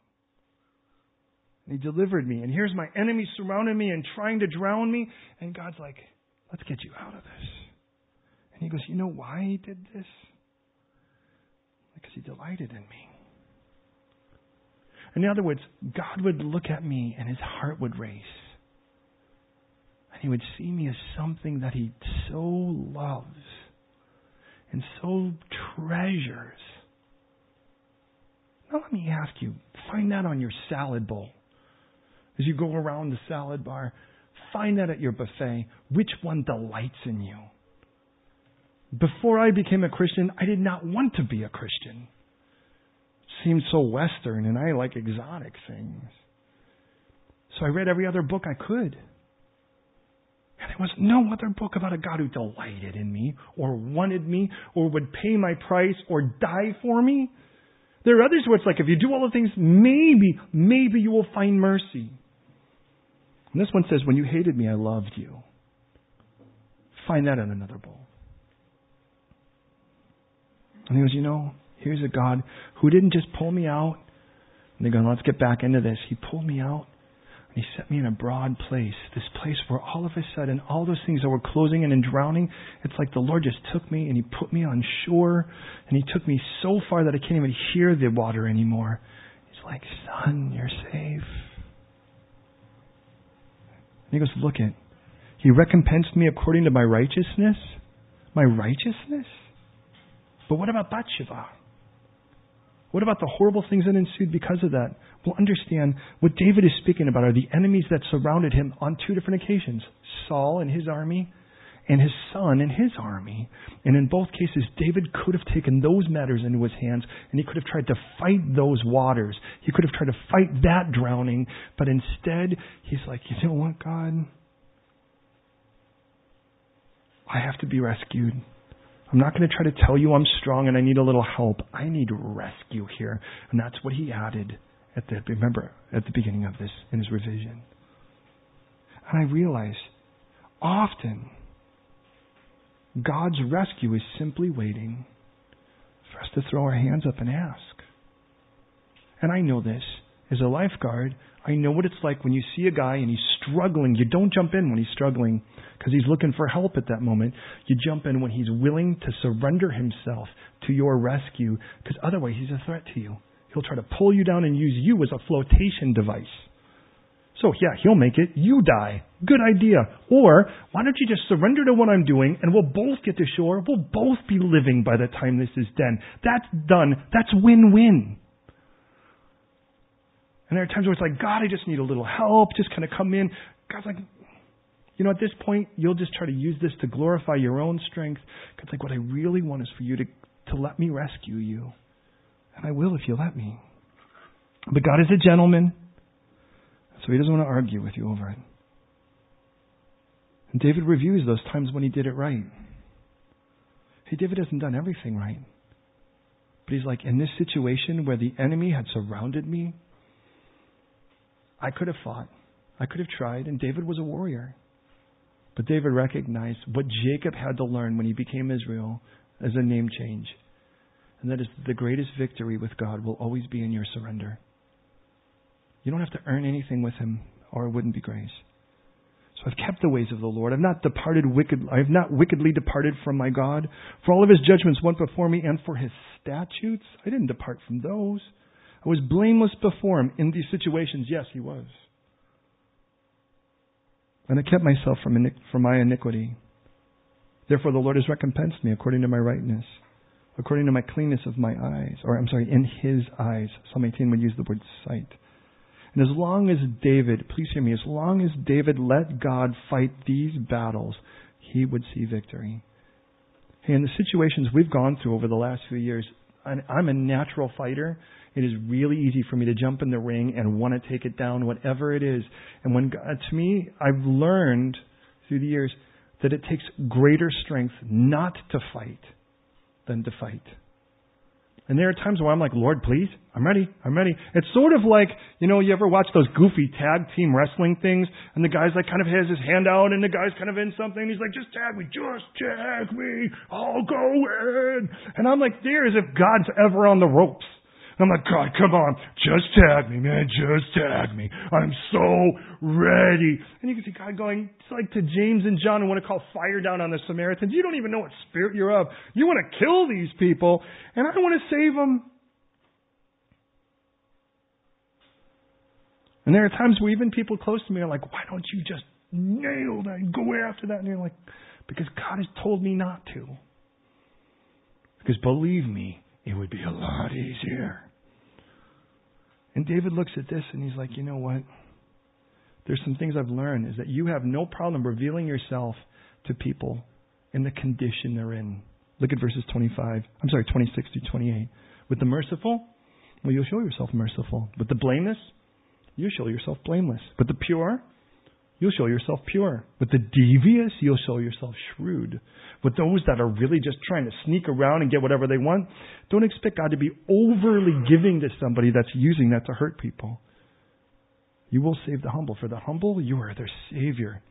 And He delivered me. And here's my enemy surrounding me and trying to drown me. And God's like, let's get you out of this. And He goes, you know why He did this? Because He delighted in me. In other words, God would look at me and his heart would race. And he would see me as something that he so loves and so treasures. Now, let me ask you find that on your salad bowl. As you go around the salad bar, find that at your buffet. Which one delights in you? Before I became a Christian, I did not want to be a Christian seemed so Western, and I like exotic things. So I read every other book I could. And there was no other book about a God who delighted in me, or wanted me, or would pay my price, or die for me. There are others where it's like, if you do all the things, maybe, maybe you will find mercy. And this one says, When you hated me, I loved you. find that in another bowl. And he goes, You know, here's a God who didn't just pull me out and they go, Let's get back into this. He pulled me out and he set me in a broad place, this place where all of a sudden, all those things that were closing in and drowning, it's like the Lord just took me and he put me on shore and he took me so far that I can't even hear the water anymore. He's like, Son, you're safe. And he goes, Look it. He recompensed me according to my righteousness. My righteousness? But what about Bathsheba? What about the horrible things that ensued because of that? Well, understand what David is speaking about are the enemies that surrounded him on two different occasions Saul and his army, and his son and his army. And in both cases, David could have taken those matters into his hands and he could have tried to fight those waters. He could have tried to fight that drowning, but instead, he's like, you know what, God? I have to be rescued. I'm not going to try to tell you I'm strong and I need a little help. I need rescue here. And that's what he added at the, remember, at the beginning of this in his revision. And I realize often God's rescue is simply waiting for us to throw our hands up and ask. And I know this. As a lifeguard, I know what it's like when you see a guy and he's struggling. You don't jump in when he's struggling because he's looking for help at that moment. You jump in when he's willing to surrender himself to your rescue because otherwise he's a threat to you. He'll try to pull you down and use you as a flotation device. So, yeah, he'll make it. You die. Good idea. Or, why don't you just surrender to what I'm doing and we'll both get to shore? We'll both be living by the time this is done. That's done. That's win win. And there are times where it's like, God, I just need a little help. Just kind of come in. God's like, you know, at this point, you'll just try to use this to glorify your own strength. God's like, what I really want is for you to, to let me rescue you. And I will if you let me. But God is a gentleman, so he doesn't want to argue with you over it. And David reviews those times when he did it right. Hey, David hasn't done everything right. But he's like, in this situation where the enemy had surrounded me, I could have fought. I could have tried, and David was a warrior. But David recognized what Jacob had to learn when he became Israel as a name change. And that is the greatest victory with God will always be in your surrender. You don't have to earn anything with him, or it wouldn't be grace. So I've kept the ways of the Lord. I've not departed wicked I have not wickedly departed from my God. For all of his judgments went before me, and for his statutes I didn't depart from those. I was blameless before him in these situations. Yes, he was. And I kept myself from, iniqu- from my iniquity. Therefore, the Lord has recompensed me according to my rightness, according to my cleanness of my eyes. Or, I'm sorry, in his eyes. Psalm 18 would use the word sight. And as long as David, please hear me, as long as David let God fight these battles, he would see victory. Hey, in the situations we've gone through over the last few years, I'm a natural fighter. It is really easy for me to jump in the ring and want to take it down, whatever it is. And when God, to me, I've learned through the years that it takes greater strength not to fight than to fight. And there are times where I'm like, Lord, please, I'm ready, I'm ready. It's sort of like, you know, you ever watch those goofy tag team wrestling things, and the guy's like kind of has his hand out, and the guy's kind of in something, and he's like, just tag me, just tag me, I'll go in. And I'm like, there as if God's ever on the ropes. I'm like, God, come on, just tag me, man, just tag me. I'm so ready. And you can see God going, it's like to James and John who want to call fire down on the Samaritans. You don't even know what spirit you're of. You want to kill these people, and I want to save them. And there are times where even people close to me are like, why don't you just nail that and go after that? And you're like, because God has told me not to. Because believe me, it would be a lot easier. And David looks at this and he's like, you know what? There's some things I've learned is that you have no problem revealing yourself to people in the condition they're in. Look at verses 25. I'm sorry, 26 to 28. With the merciful, well, you'll show yourself merciful. With the blameless, you show yourself blameless. With the pure, you'll show yourself pure. With the devious, you'll show yourself shrewd. With those that are really just trying to sneak around and get whatever they want, don't expect God to be overly giving to somebody that's using that to hurt people. You will save the humble. For the humble, you are their Savior.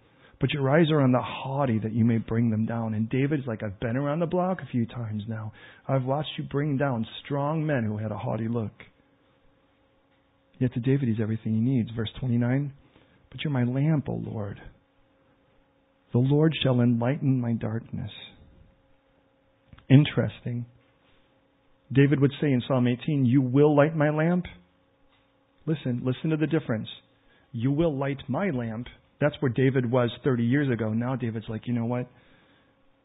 But your eyes are on the haughty that you may bring them down. And David's like, I've been around the block a few times now. I've watched you bring down strong men who had a haughty look. Yet to David, he's everything he needs. Verse 29 But you're my lamp, O Lord. The Lord shall enlighten my darkness. Interesting. David would say in Psalm 18, You will light my lamp. Listen, listen to the difference. You will light my lamp. That's where David was 30 years ago. Now David's like, You know what?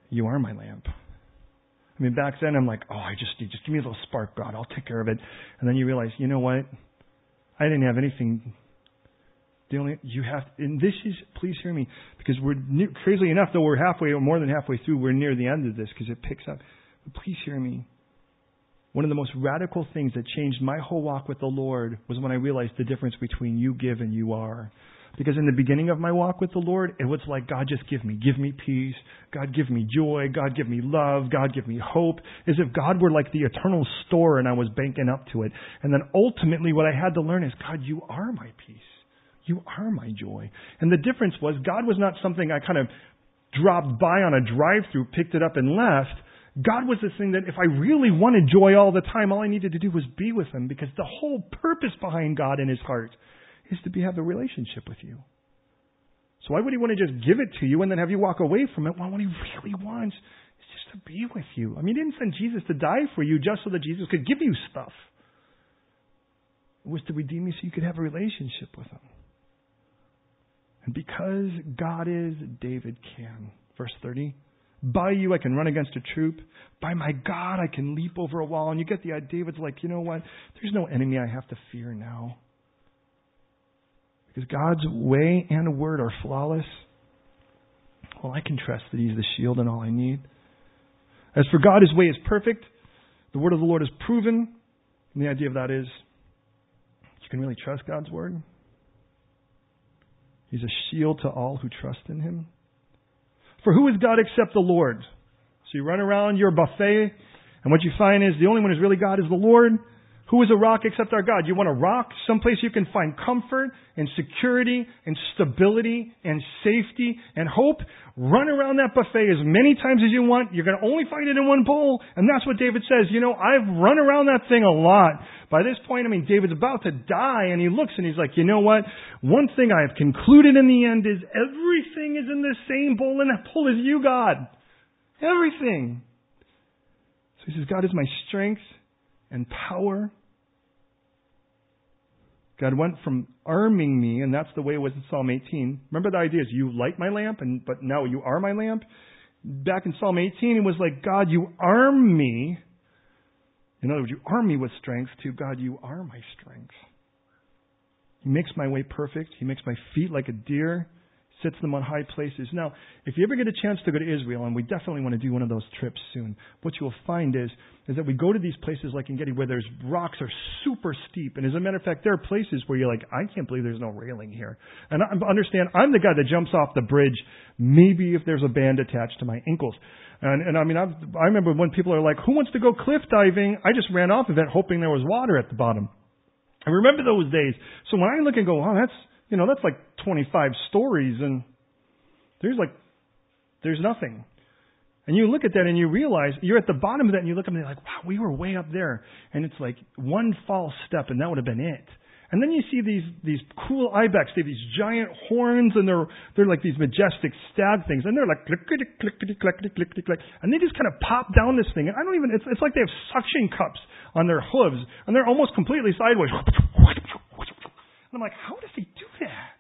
You are my lamp. I mean, back then I'm like, Oh, I just need, just give me a little spark, God. I'll take care of it. And then you realize, you know what? I didn't have anything the only you have, and this is, please hear me, because we're near, crazily enough, though we're halfway or more than halfway through, we're near the end of this because it picks up. But please hear me. One of the most radical things that changed my whole walk with the Lord was when I realized the difference between you give and you are. Because in the beginning of my walk with the Lord, it was like, God, just give me, give me peace. God, give me joy. God, give me love. God, give me hope. As if God were like the eternal store and I was banking up to it. And then ultimately, what I had to learn is, God, you are my peace. You are my joy. And the difference was God was not something I kind of dropped by on a drive through, picked it up, and left. God was this thing that if I really wanted joy all the time, all I needed to do was be with Him because the whole purpose behind God in His heart is to be, have a relationship with you. So why would He want to just give it to you and then have you walk away from it? Well, what He really wants is just to be with you. I mean, He didn't send Jesus to die for you just so that Jesus could give you stuff. It was to redeem you so you could have a relationship with Him. And because God is, David can. Verse 30. By you I can run against a troop. By my God I can leap over a wall. And you get the idea. David's like, you know what? There's no enemy I have to fear now. Because God's way and word are flawless. Well, I can trust that He's the shield and all I need. As for God, His way is perfect. The word of the Lord is proven. And the idea of that is you can really trust God's word. He's a shield to all who trust in him. For who is God except the Lord? So you run around your buffet, and what you find is the only one who's really God is the Lord. Who is a rock except our God? You want a rock? Someplace you can find comfort and security and stability and safety and hope? Run around that buffet as many times as you want. You're going to only find it in one bowl. And that's what David says. You know, I've run around that thing a lot. By this point, I mean, David's about to die and he looks and he's like, you know what? One thing I have concluded in the end is everything is in the same bowl and that bowl is you, God. Everything. So he says, God is my strength and power. God went from arming me, and that's the way it was in Psalm 18. Remember the idea is you light my lamp, and but now you are my lamp. Back in Psalm 18, it was like God, you arm me. In other words, you arm me with strength. To God, you are my strength. He makes my way perfect. He makes my feet like a deer sits them on high places. Now, if you ever get a chance to go to Israel, and we definitely want to do one of those trips soon, what you'll find is is that we go to these places like Engedi where there's rocks are super steep, and as a matter of fact, there are places where you're like, I can't believe there's no railing here. And I understand, I'm the guy that jumps off the bridge, maybe if there's a band attached to my ankles. And, and I mean, I've, I remember when people are like, "Who wants to go cliff diving?" I just ran off of it, hoping there was water at the bottom. I remember those days. So when I look and go, "Oh, that's you know, that's like 25 stories and there's like, there's nothing. And you look at that and you realize you're at the bottom of that and you look up and you're like, wow, we were way up there. And it's like one false step and that would have been it. And then you see these these cool ibex. They have these giant horns, and they're they're like these majestic stab things, and they're like clickety clickety clickety clickety click, click, click, click. and they just kind of pop down this thing. And I don't even. It's it's like they have suction cups on their hooves, and they're almost completely sideways. And I'm like, how does he do that?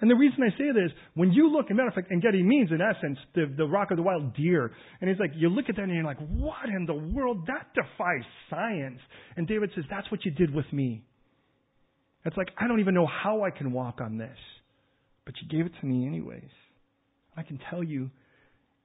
And the reason I say this, when you look, as matter of fact, Engedi means in essence the, the rock of the wild deer. And it's like, you look at that and you're like, what in the world? That defies science. And David says, that's what you did with me. It's like, I don't even know how I can walk on this. But you gave it to me anyways. I can tell you,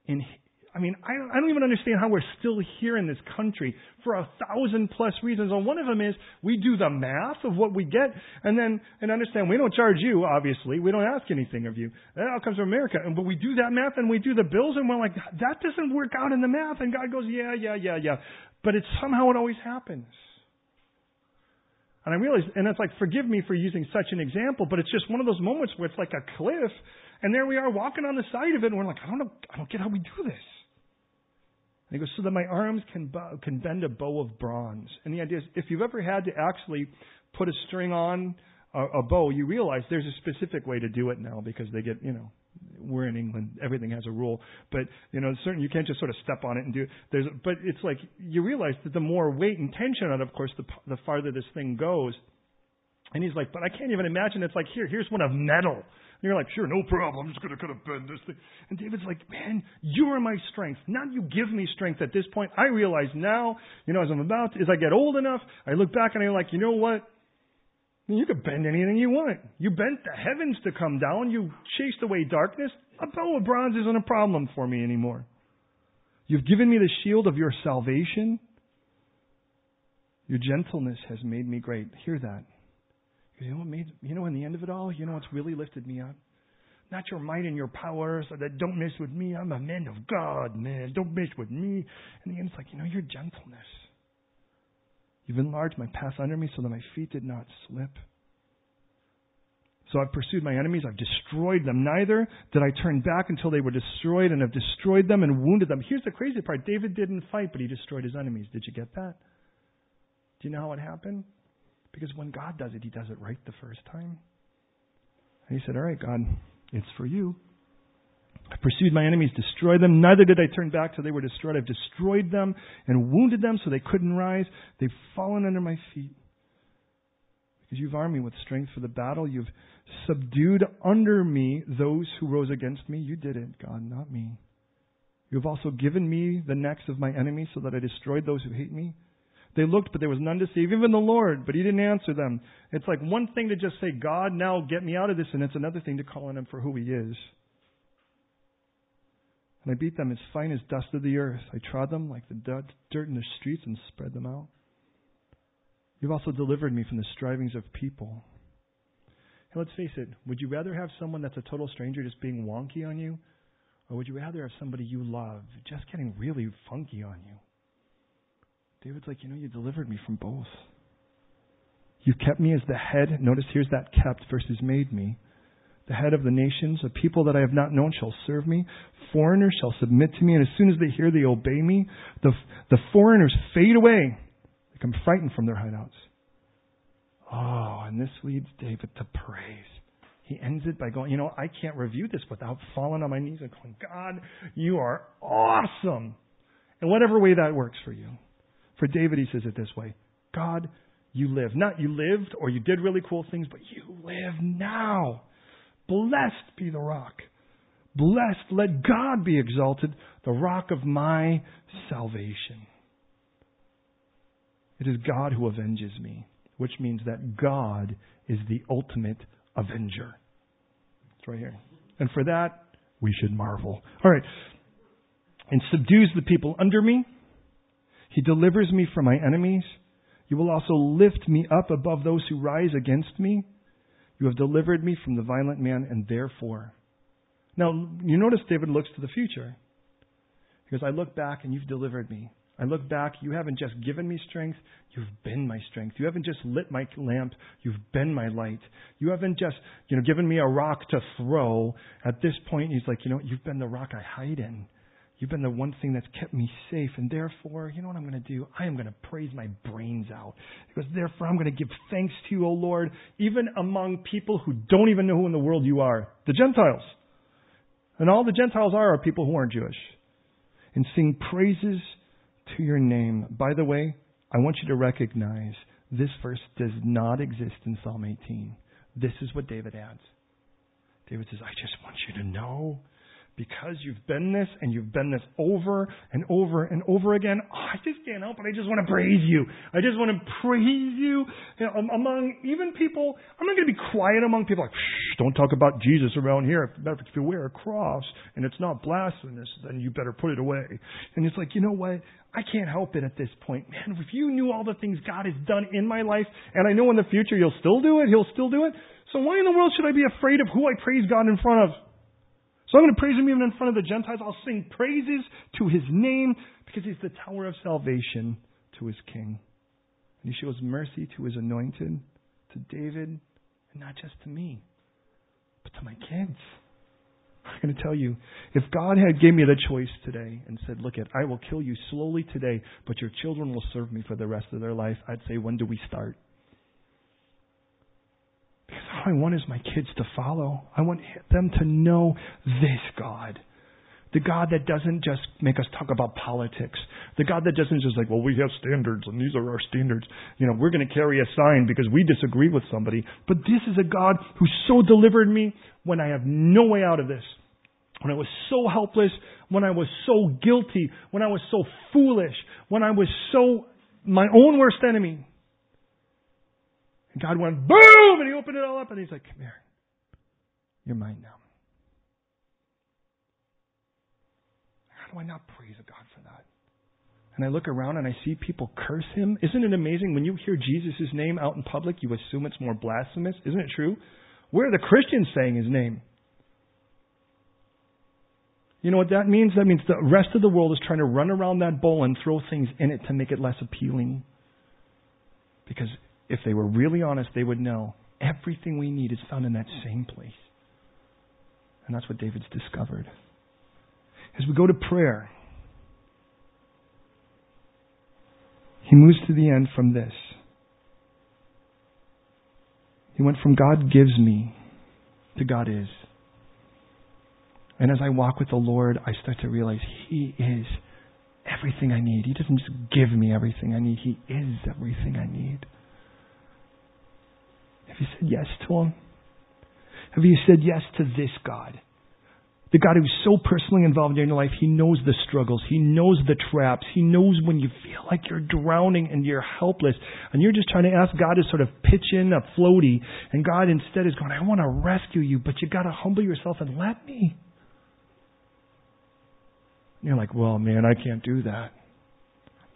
in I mean, I don't, I don't even understand how we're still here in this country for a thousand plus reasons. And one of them is we do the math of what we get, and then and understand we don't charge you. Obviously, we don't ask anything of you. That all comes from America. And but we do that math, and we do the bills, and we're like, that doesn't work out in the math. And God goes, yeah, yeah, yeah, yeah. But it's somehow it always happens. And I realize, and it's like, forgive me for using such an example, but it's just one of those moments where it's like a cliff, and there we are walking on the side of it, and we're like, I don't know, I don't get how we do this. And he goes, so that my arms can, bow, can bend a bow of bronze. And the idea is, if you've ever had to actually put a string on a, a bow, you realize there's a specific way to do it now because they get, you know, we're in England, everything has a rule. But you know, certain you can't just sort of step on it and do. There's, but it's like you realize that the more weight and tension on it, of course, the the farther this thing goes. And he's like, but I can't even imagine. It's like here, here's one of metal. You're like, sure, no problem. I'm just gonna kind of bend this thing. And David's like, man, you are my strength. Not you give me strength at this point. I realize now, you know, as I'm about, to, as I get old enough, I look back and I'm like, you know what? You could bend anything you want. You bent the heavens to come down. You chased away darkness. A bow of bronze isn't a problem for me anymore. You've given me the shield of your salvation. Your gentleness has made me great. Hear that. You know what made, you know, in the end of it all, you know what's really lifted me up? Not your might and your power, so that don't mess with me. I'm a man of God, man. Don't mess with me. In the end, it's like, you know, your gentleness. You've enlarged my path under me so that my feet did not slip. So I've pursued my enemies, I've destroyed them. Neither did I turn back until they were destroyed, and have destroyed them and wounded them. Here's the crazy part David didn't fight, but he destroyed his enemies. Did you get that? Do you know how it happened? Because when God does it, he does it right the first time. And he said, All right, God, it's for you. I pursued my enemies, destroyed them. Neither did I turn back till they were destroyed. I've destroyed them and wounded them so they couldn't rise. They've fallen under my feet. Because you've armed me with strength for the battle. You've subdued under me those who rose against me. You did it, God, not me. You have also given me the necks of my enemies so that I destroyed those who hate me. They looked, but there was none to save, even the Lord, but he didn't answer them. It's like one thing to just say, God, now get me out of this, and it's another thing to call on him for who he is. And I beat them as fine as dust of the earth. I trod them like the dirt in the streets and spread them out. You've also delivered me from the strivings of people. And let's face it, would you rather have someone that's a total stranger just being wonky on you? Or would you rather have somebody you love just getting really funky on you? David's like, you know, you delivered me from both. You've kept me as the head. Notice here's that kept versus made me the head of the nations. A people that I have not known shall serve me. Foreigners shall submit to me, and as soon as they hear, they obey me. The, the foreigners fade away. They become frightened from their hideouts. Oh, and this leads David to praise. He ends it by going, you know, I can't review this without falling on my knees and going, God, you are awesome. In whatever way that works for you. For David, he says it this way God, you live. Not you lived or you did really cool things, but you live now. Blessed be the rock. Blessed, let God be exalted, the rock of my salvation. It is God who avenges me, which means that God is the ultimate avenger. It's right here. And for that, we should marvel. All right. And subdues the people under me. He delivers me from my enemies. You will also lift me up above those who rise against me. You have delivered me from the violent man, and therefore. Now, you notice David looks to the future. He Because I look back and you've delivered me. I look back, you haven't just given me strength, you've been my strength. You haven't just lit my lamp, you've been my light. You haven't just, you know, given me a rock to throw. At this point, he's like, you know, you've been the rock I hide in. You've been the one thing that's kept me safe, and therefore, you know what I'm going to do? I am going to praise my brains out. Because therefore, I'm going to give thanks to you, O Lord, even among people who don't even know who in the world you are the Gentiles. And all the Gentiles are are people who aren't Jewish. And sing praises to your name. By the way, I want you to recognize this verse does not exist in Psalm 18. This is what David adds. David says, I just want you to know because you've been this and you've been this over and over and over again, oh, I just can't help it. I just want to praise you. I just want to praise you, you know, among even people. I'm not going to be quiet among people like, shh, don't talk about Jesus around here. If you wear a cross and it's not blasphemous, then you better put it away. And it's like, you know what? I can't help it at this point. Man, if you knew all the things God has done in my life, and I know in the future He'll still do it, He'll still do it. So why in the world should I be afraid of who I praise God in front of? So I'm going to praise him even in front of the Gentiles. I'll sing praises to his name because he's the tower of salvation to his king. And he shows mercy to his anointed, to David, and not just to me, but to my kids. I'm going to tell you, if God had gave me the choice today and said, look, it, I will kill you slowly today, but your children will serve me for the rest of their life, I'd say, when do we start? All I want is my kids to follow. I want them to know this God. The God that doesn't just make us talk about politics. The God that doesn't just like, well, we have standards and these are our standards. You know, we're going to carry a sign because we disagree with somebody. But this is a God who so delivered me when I have no way out of this. When I was so helpless, when I was so guilty, when I was so foolish, when I was so my own worst enemy. And God went boom and he opened it all up and he's like, come here. You're mine now. How do I not praise God for that? And I look around and I see people curse him. Isn't it amazing when you hear Jesus' name out in public, you assume it's more blasphemous? Isn't it true? Where are the Christians saying his name? You know what that means? That means the rest of the world is trying to run around that bowl and throw things in it to make it less appealing. Because if they were really honest, they would know everything we need is found in that same place. And that's what David's discovered. As we go to prayer, he moves to the end from this. He went from God gives me to God is. And as I walk with the Lord, I start to realize He is everything I need. He doesn't just give me everything I need, He is everything I need. Have you said yes to Him? Have you said yes to this God? The God who's so personally involved in your life, He knows the struggles. He knows the traps. He knows when you feel like you're drowning and you're helpless. And you're just trying to ask God to sort of pitch in a floaty. And God instead is going, I want to rescue you, but you got to humble yourself and let me. And you're like, well, man, I can't do that.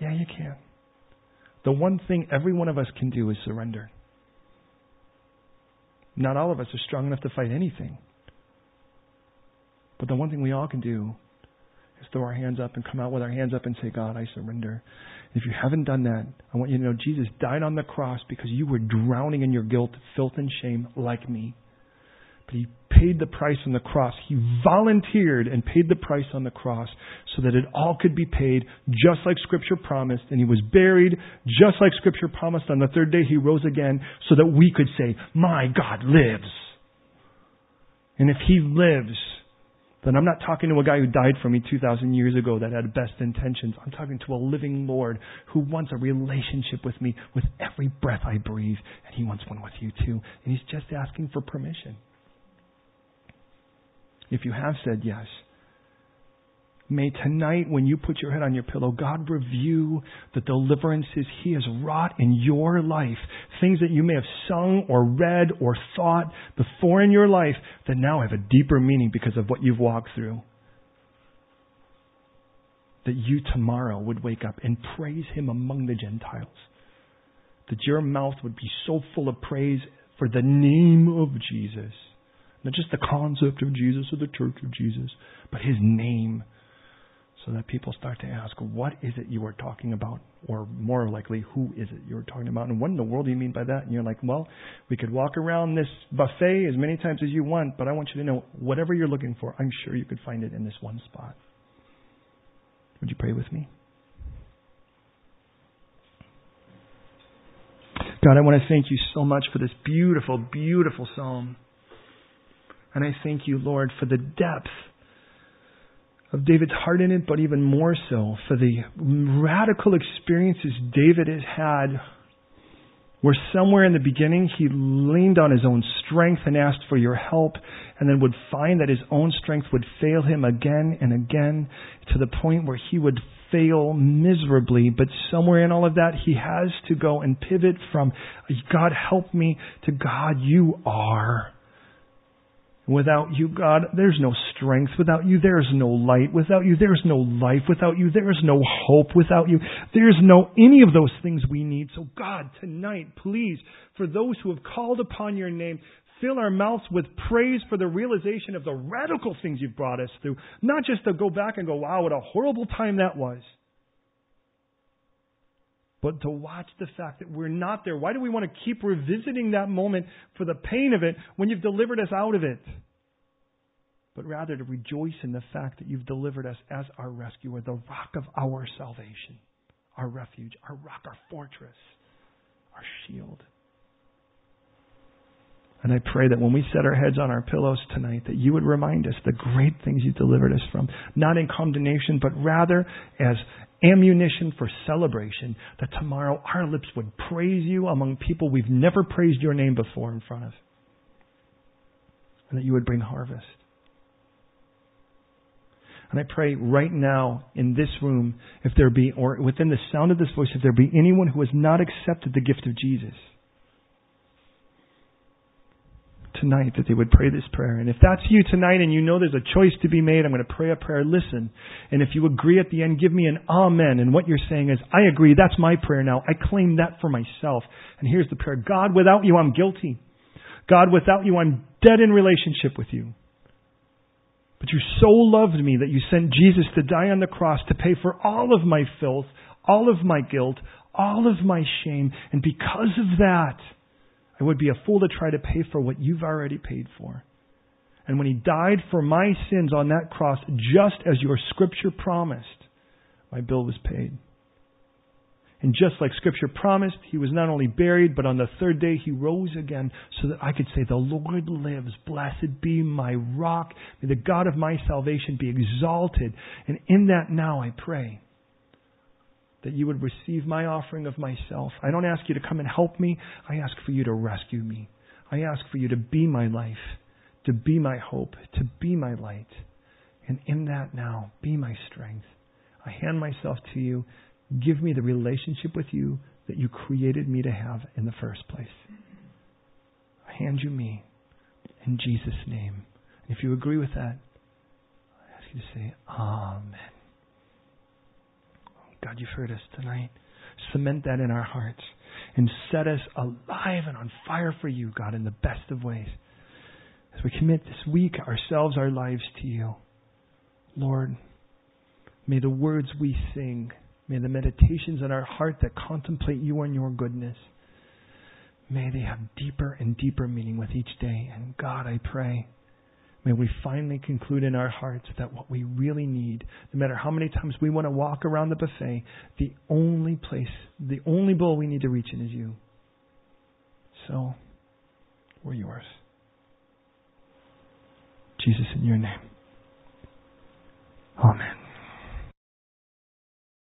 Yeah, you can. The one thing every one of us can do is surrender. Not all of us are strong enough to fight anything. But the one thing we all can do is throw our hands up and come out with our hands up and say, God, I surrender. If you haven't done that, I want you to know Jesus died on the cross because you were drowning in your guilt, filth, and shame like me. But he paid the price on the cross. He volunteered and paid the price on the cross so that it all could be paid just like Scripture promised. And he was buried just like Scripture promised. On the third day, he rose again so that we could say, My God lives. And if he lives, then I'm not talking to a guy who died for me 2,000 years ago that had best intentions. I'm talking to a living Lord who wants a relationship with me with every breath I breathe. And he wants one with you too. And he's just asking for permission. If you have said yes, May tonight, when you put your head on your pillow, God review the deliverances He has wrought in your life. Things that you may have sung or read or thought before in your life that now have a deeper meaning because of what you've walked through. That you tomorrow would wake up and praise Him among the Gentiles. That your mouth would be so full of praise for the name of Jesus. Not just the concept of Jesus or the church of Jesus, but His name so that people start to ask, what is it you are talking about? Or more likely, who is it you're talking about? And what in the world do you mean by that? And you're like, well, we could walk around this buffet as many times as you want, but I want you to know whatever you're looking for, I'm sure you could find it in this one spot. Would you pray with me? God, I want to thank you so much for this beautiful, beautiful psalm. And I thank you, Lord, for the depth of David's heart in it, but even more so for the radical experiences David has had where somewhere in the beginning he leaned on his own strength and asked for your help, and then would find that his own strength would fail him again and again to the point where he would fail miserably. But somewhere in all of that, he has to go and pivot from God help me to God, you are. Without you, God, there's no strength. Without you, there's no light. Without you, there's no life. Without you, there's no hope. Without you, there's no any of those things we need. So God, tonight, please, for those who have called upon your name, fill our mouths with praise for the realization of the radical things you've brought us through. Not just to go back and go, wow, what a horrible time that was. But to watch the fact that we're not there. Why do we want to keep revisiting that moment for the pain of it when you've delivered us out of it? But rather to rejoice in the fact that you've delivered us as our rescuer, the rock of our salvation, our refuge, our rock, our fortress, our shield. And I pray that when we set our heads on our pillows tonight, that you would remind us the great things you delivered us from, not in condemnation, but rather as ammunition for celebration, that tomorrow our lips would praise you among people we've never praised your name before in front of. And that you would bring harvest. And I pray right now in this room, if there be, or within the sound of this voice, if there be anyone who has not accepted the gift of Jesus, tonight that they would pray this prayer. And if that's you tonight and you know there's a choice to be made, I'm going to pray a prayer. Listen. And if you agree at the end, give me an amen. And what you're saying is, I agree. That's my prayer now. I claim that for myself. And here's the prayer. God, without you, I'm guilty. God, without you, I'm dead in relationship with you. But you so loved me that you sent Jesus to die on the cross to pay for all of my filth, all of my guilt, all of my shame. And because of that, I would be a fool to try to pay for what you've already paid for. And when he died for my sins on that cross, just as your scripture promised, my bill was paid. And just like scripture promised, he was not only buried, but on the third day he rose again so that I could say, The Lord lives. Blessed be my rock. May the God of my salvation be exalted. And in that now I pray that you would receive my offering of myself. I don't ask you to come and help me. I ask for you to rescue me. I ask for you to be my life, to be my hope, to be my light. And in that now, be my strength. I hand myself to you. Give me the relationship with you that you created me to have in the first place. I hand you me in Jesus' name. And if you agree with that, I ask you to say, Amen. God, you've heard us tonight. Cement that in our hearts and set us alive and on fire for you, God, in the best of ways. As we commit this week, ourselves, our lives to you, Lord, may the words we sing, may the meditations in our heart that contemplate you and your goodness, may they have deeper and deeper meaning with each day. And God, I pray May we finally conclude in our hearts that what we really need, no matter how many times we want to walk around the buffet, the only place, the only bowl we need to reach in is you. So, we're yours. Jesus, in your name. Amen.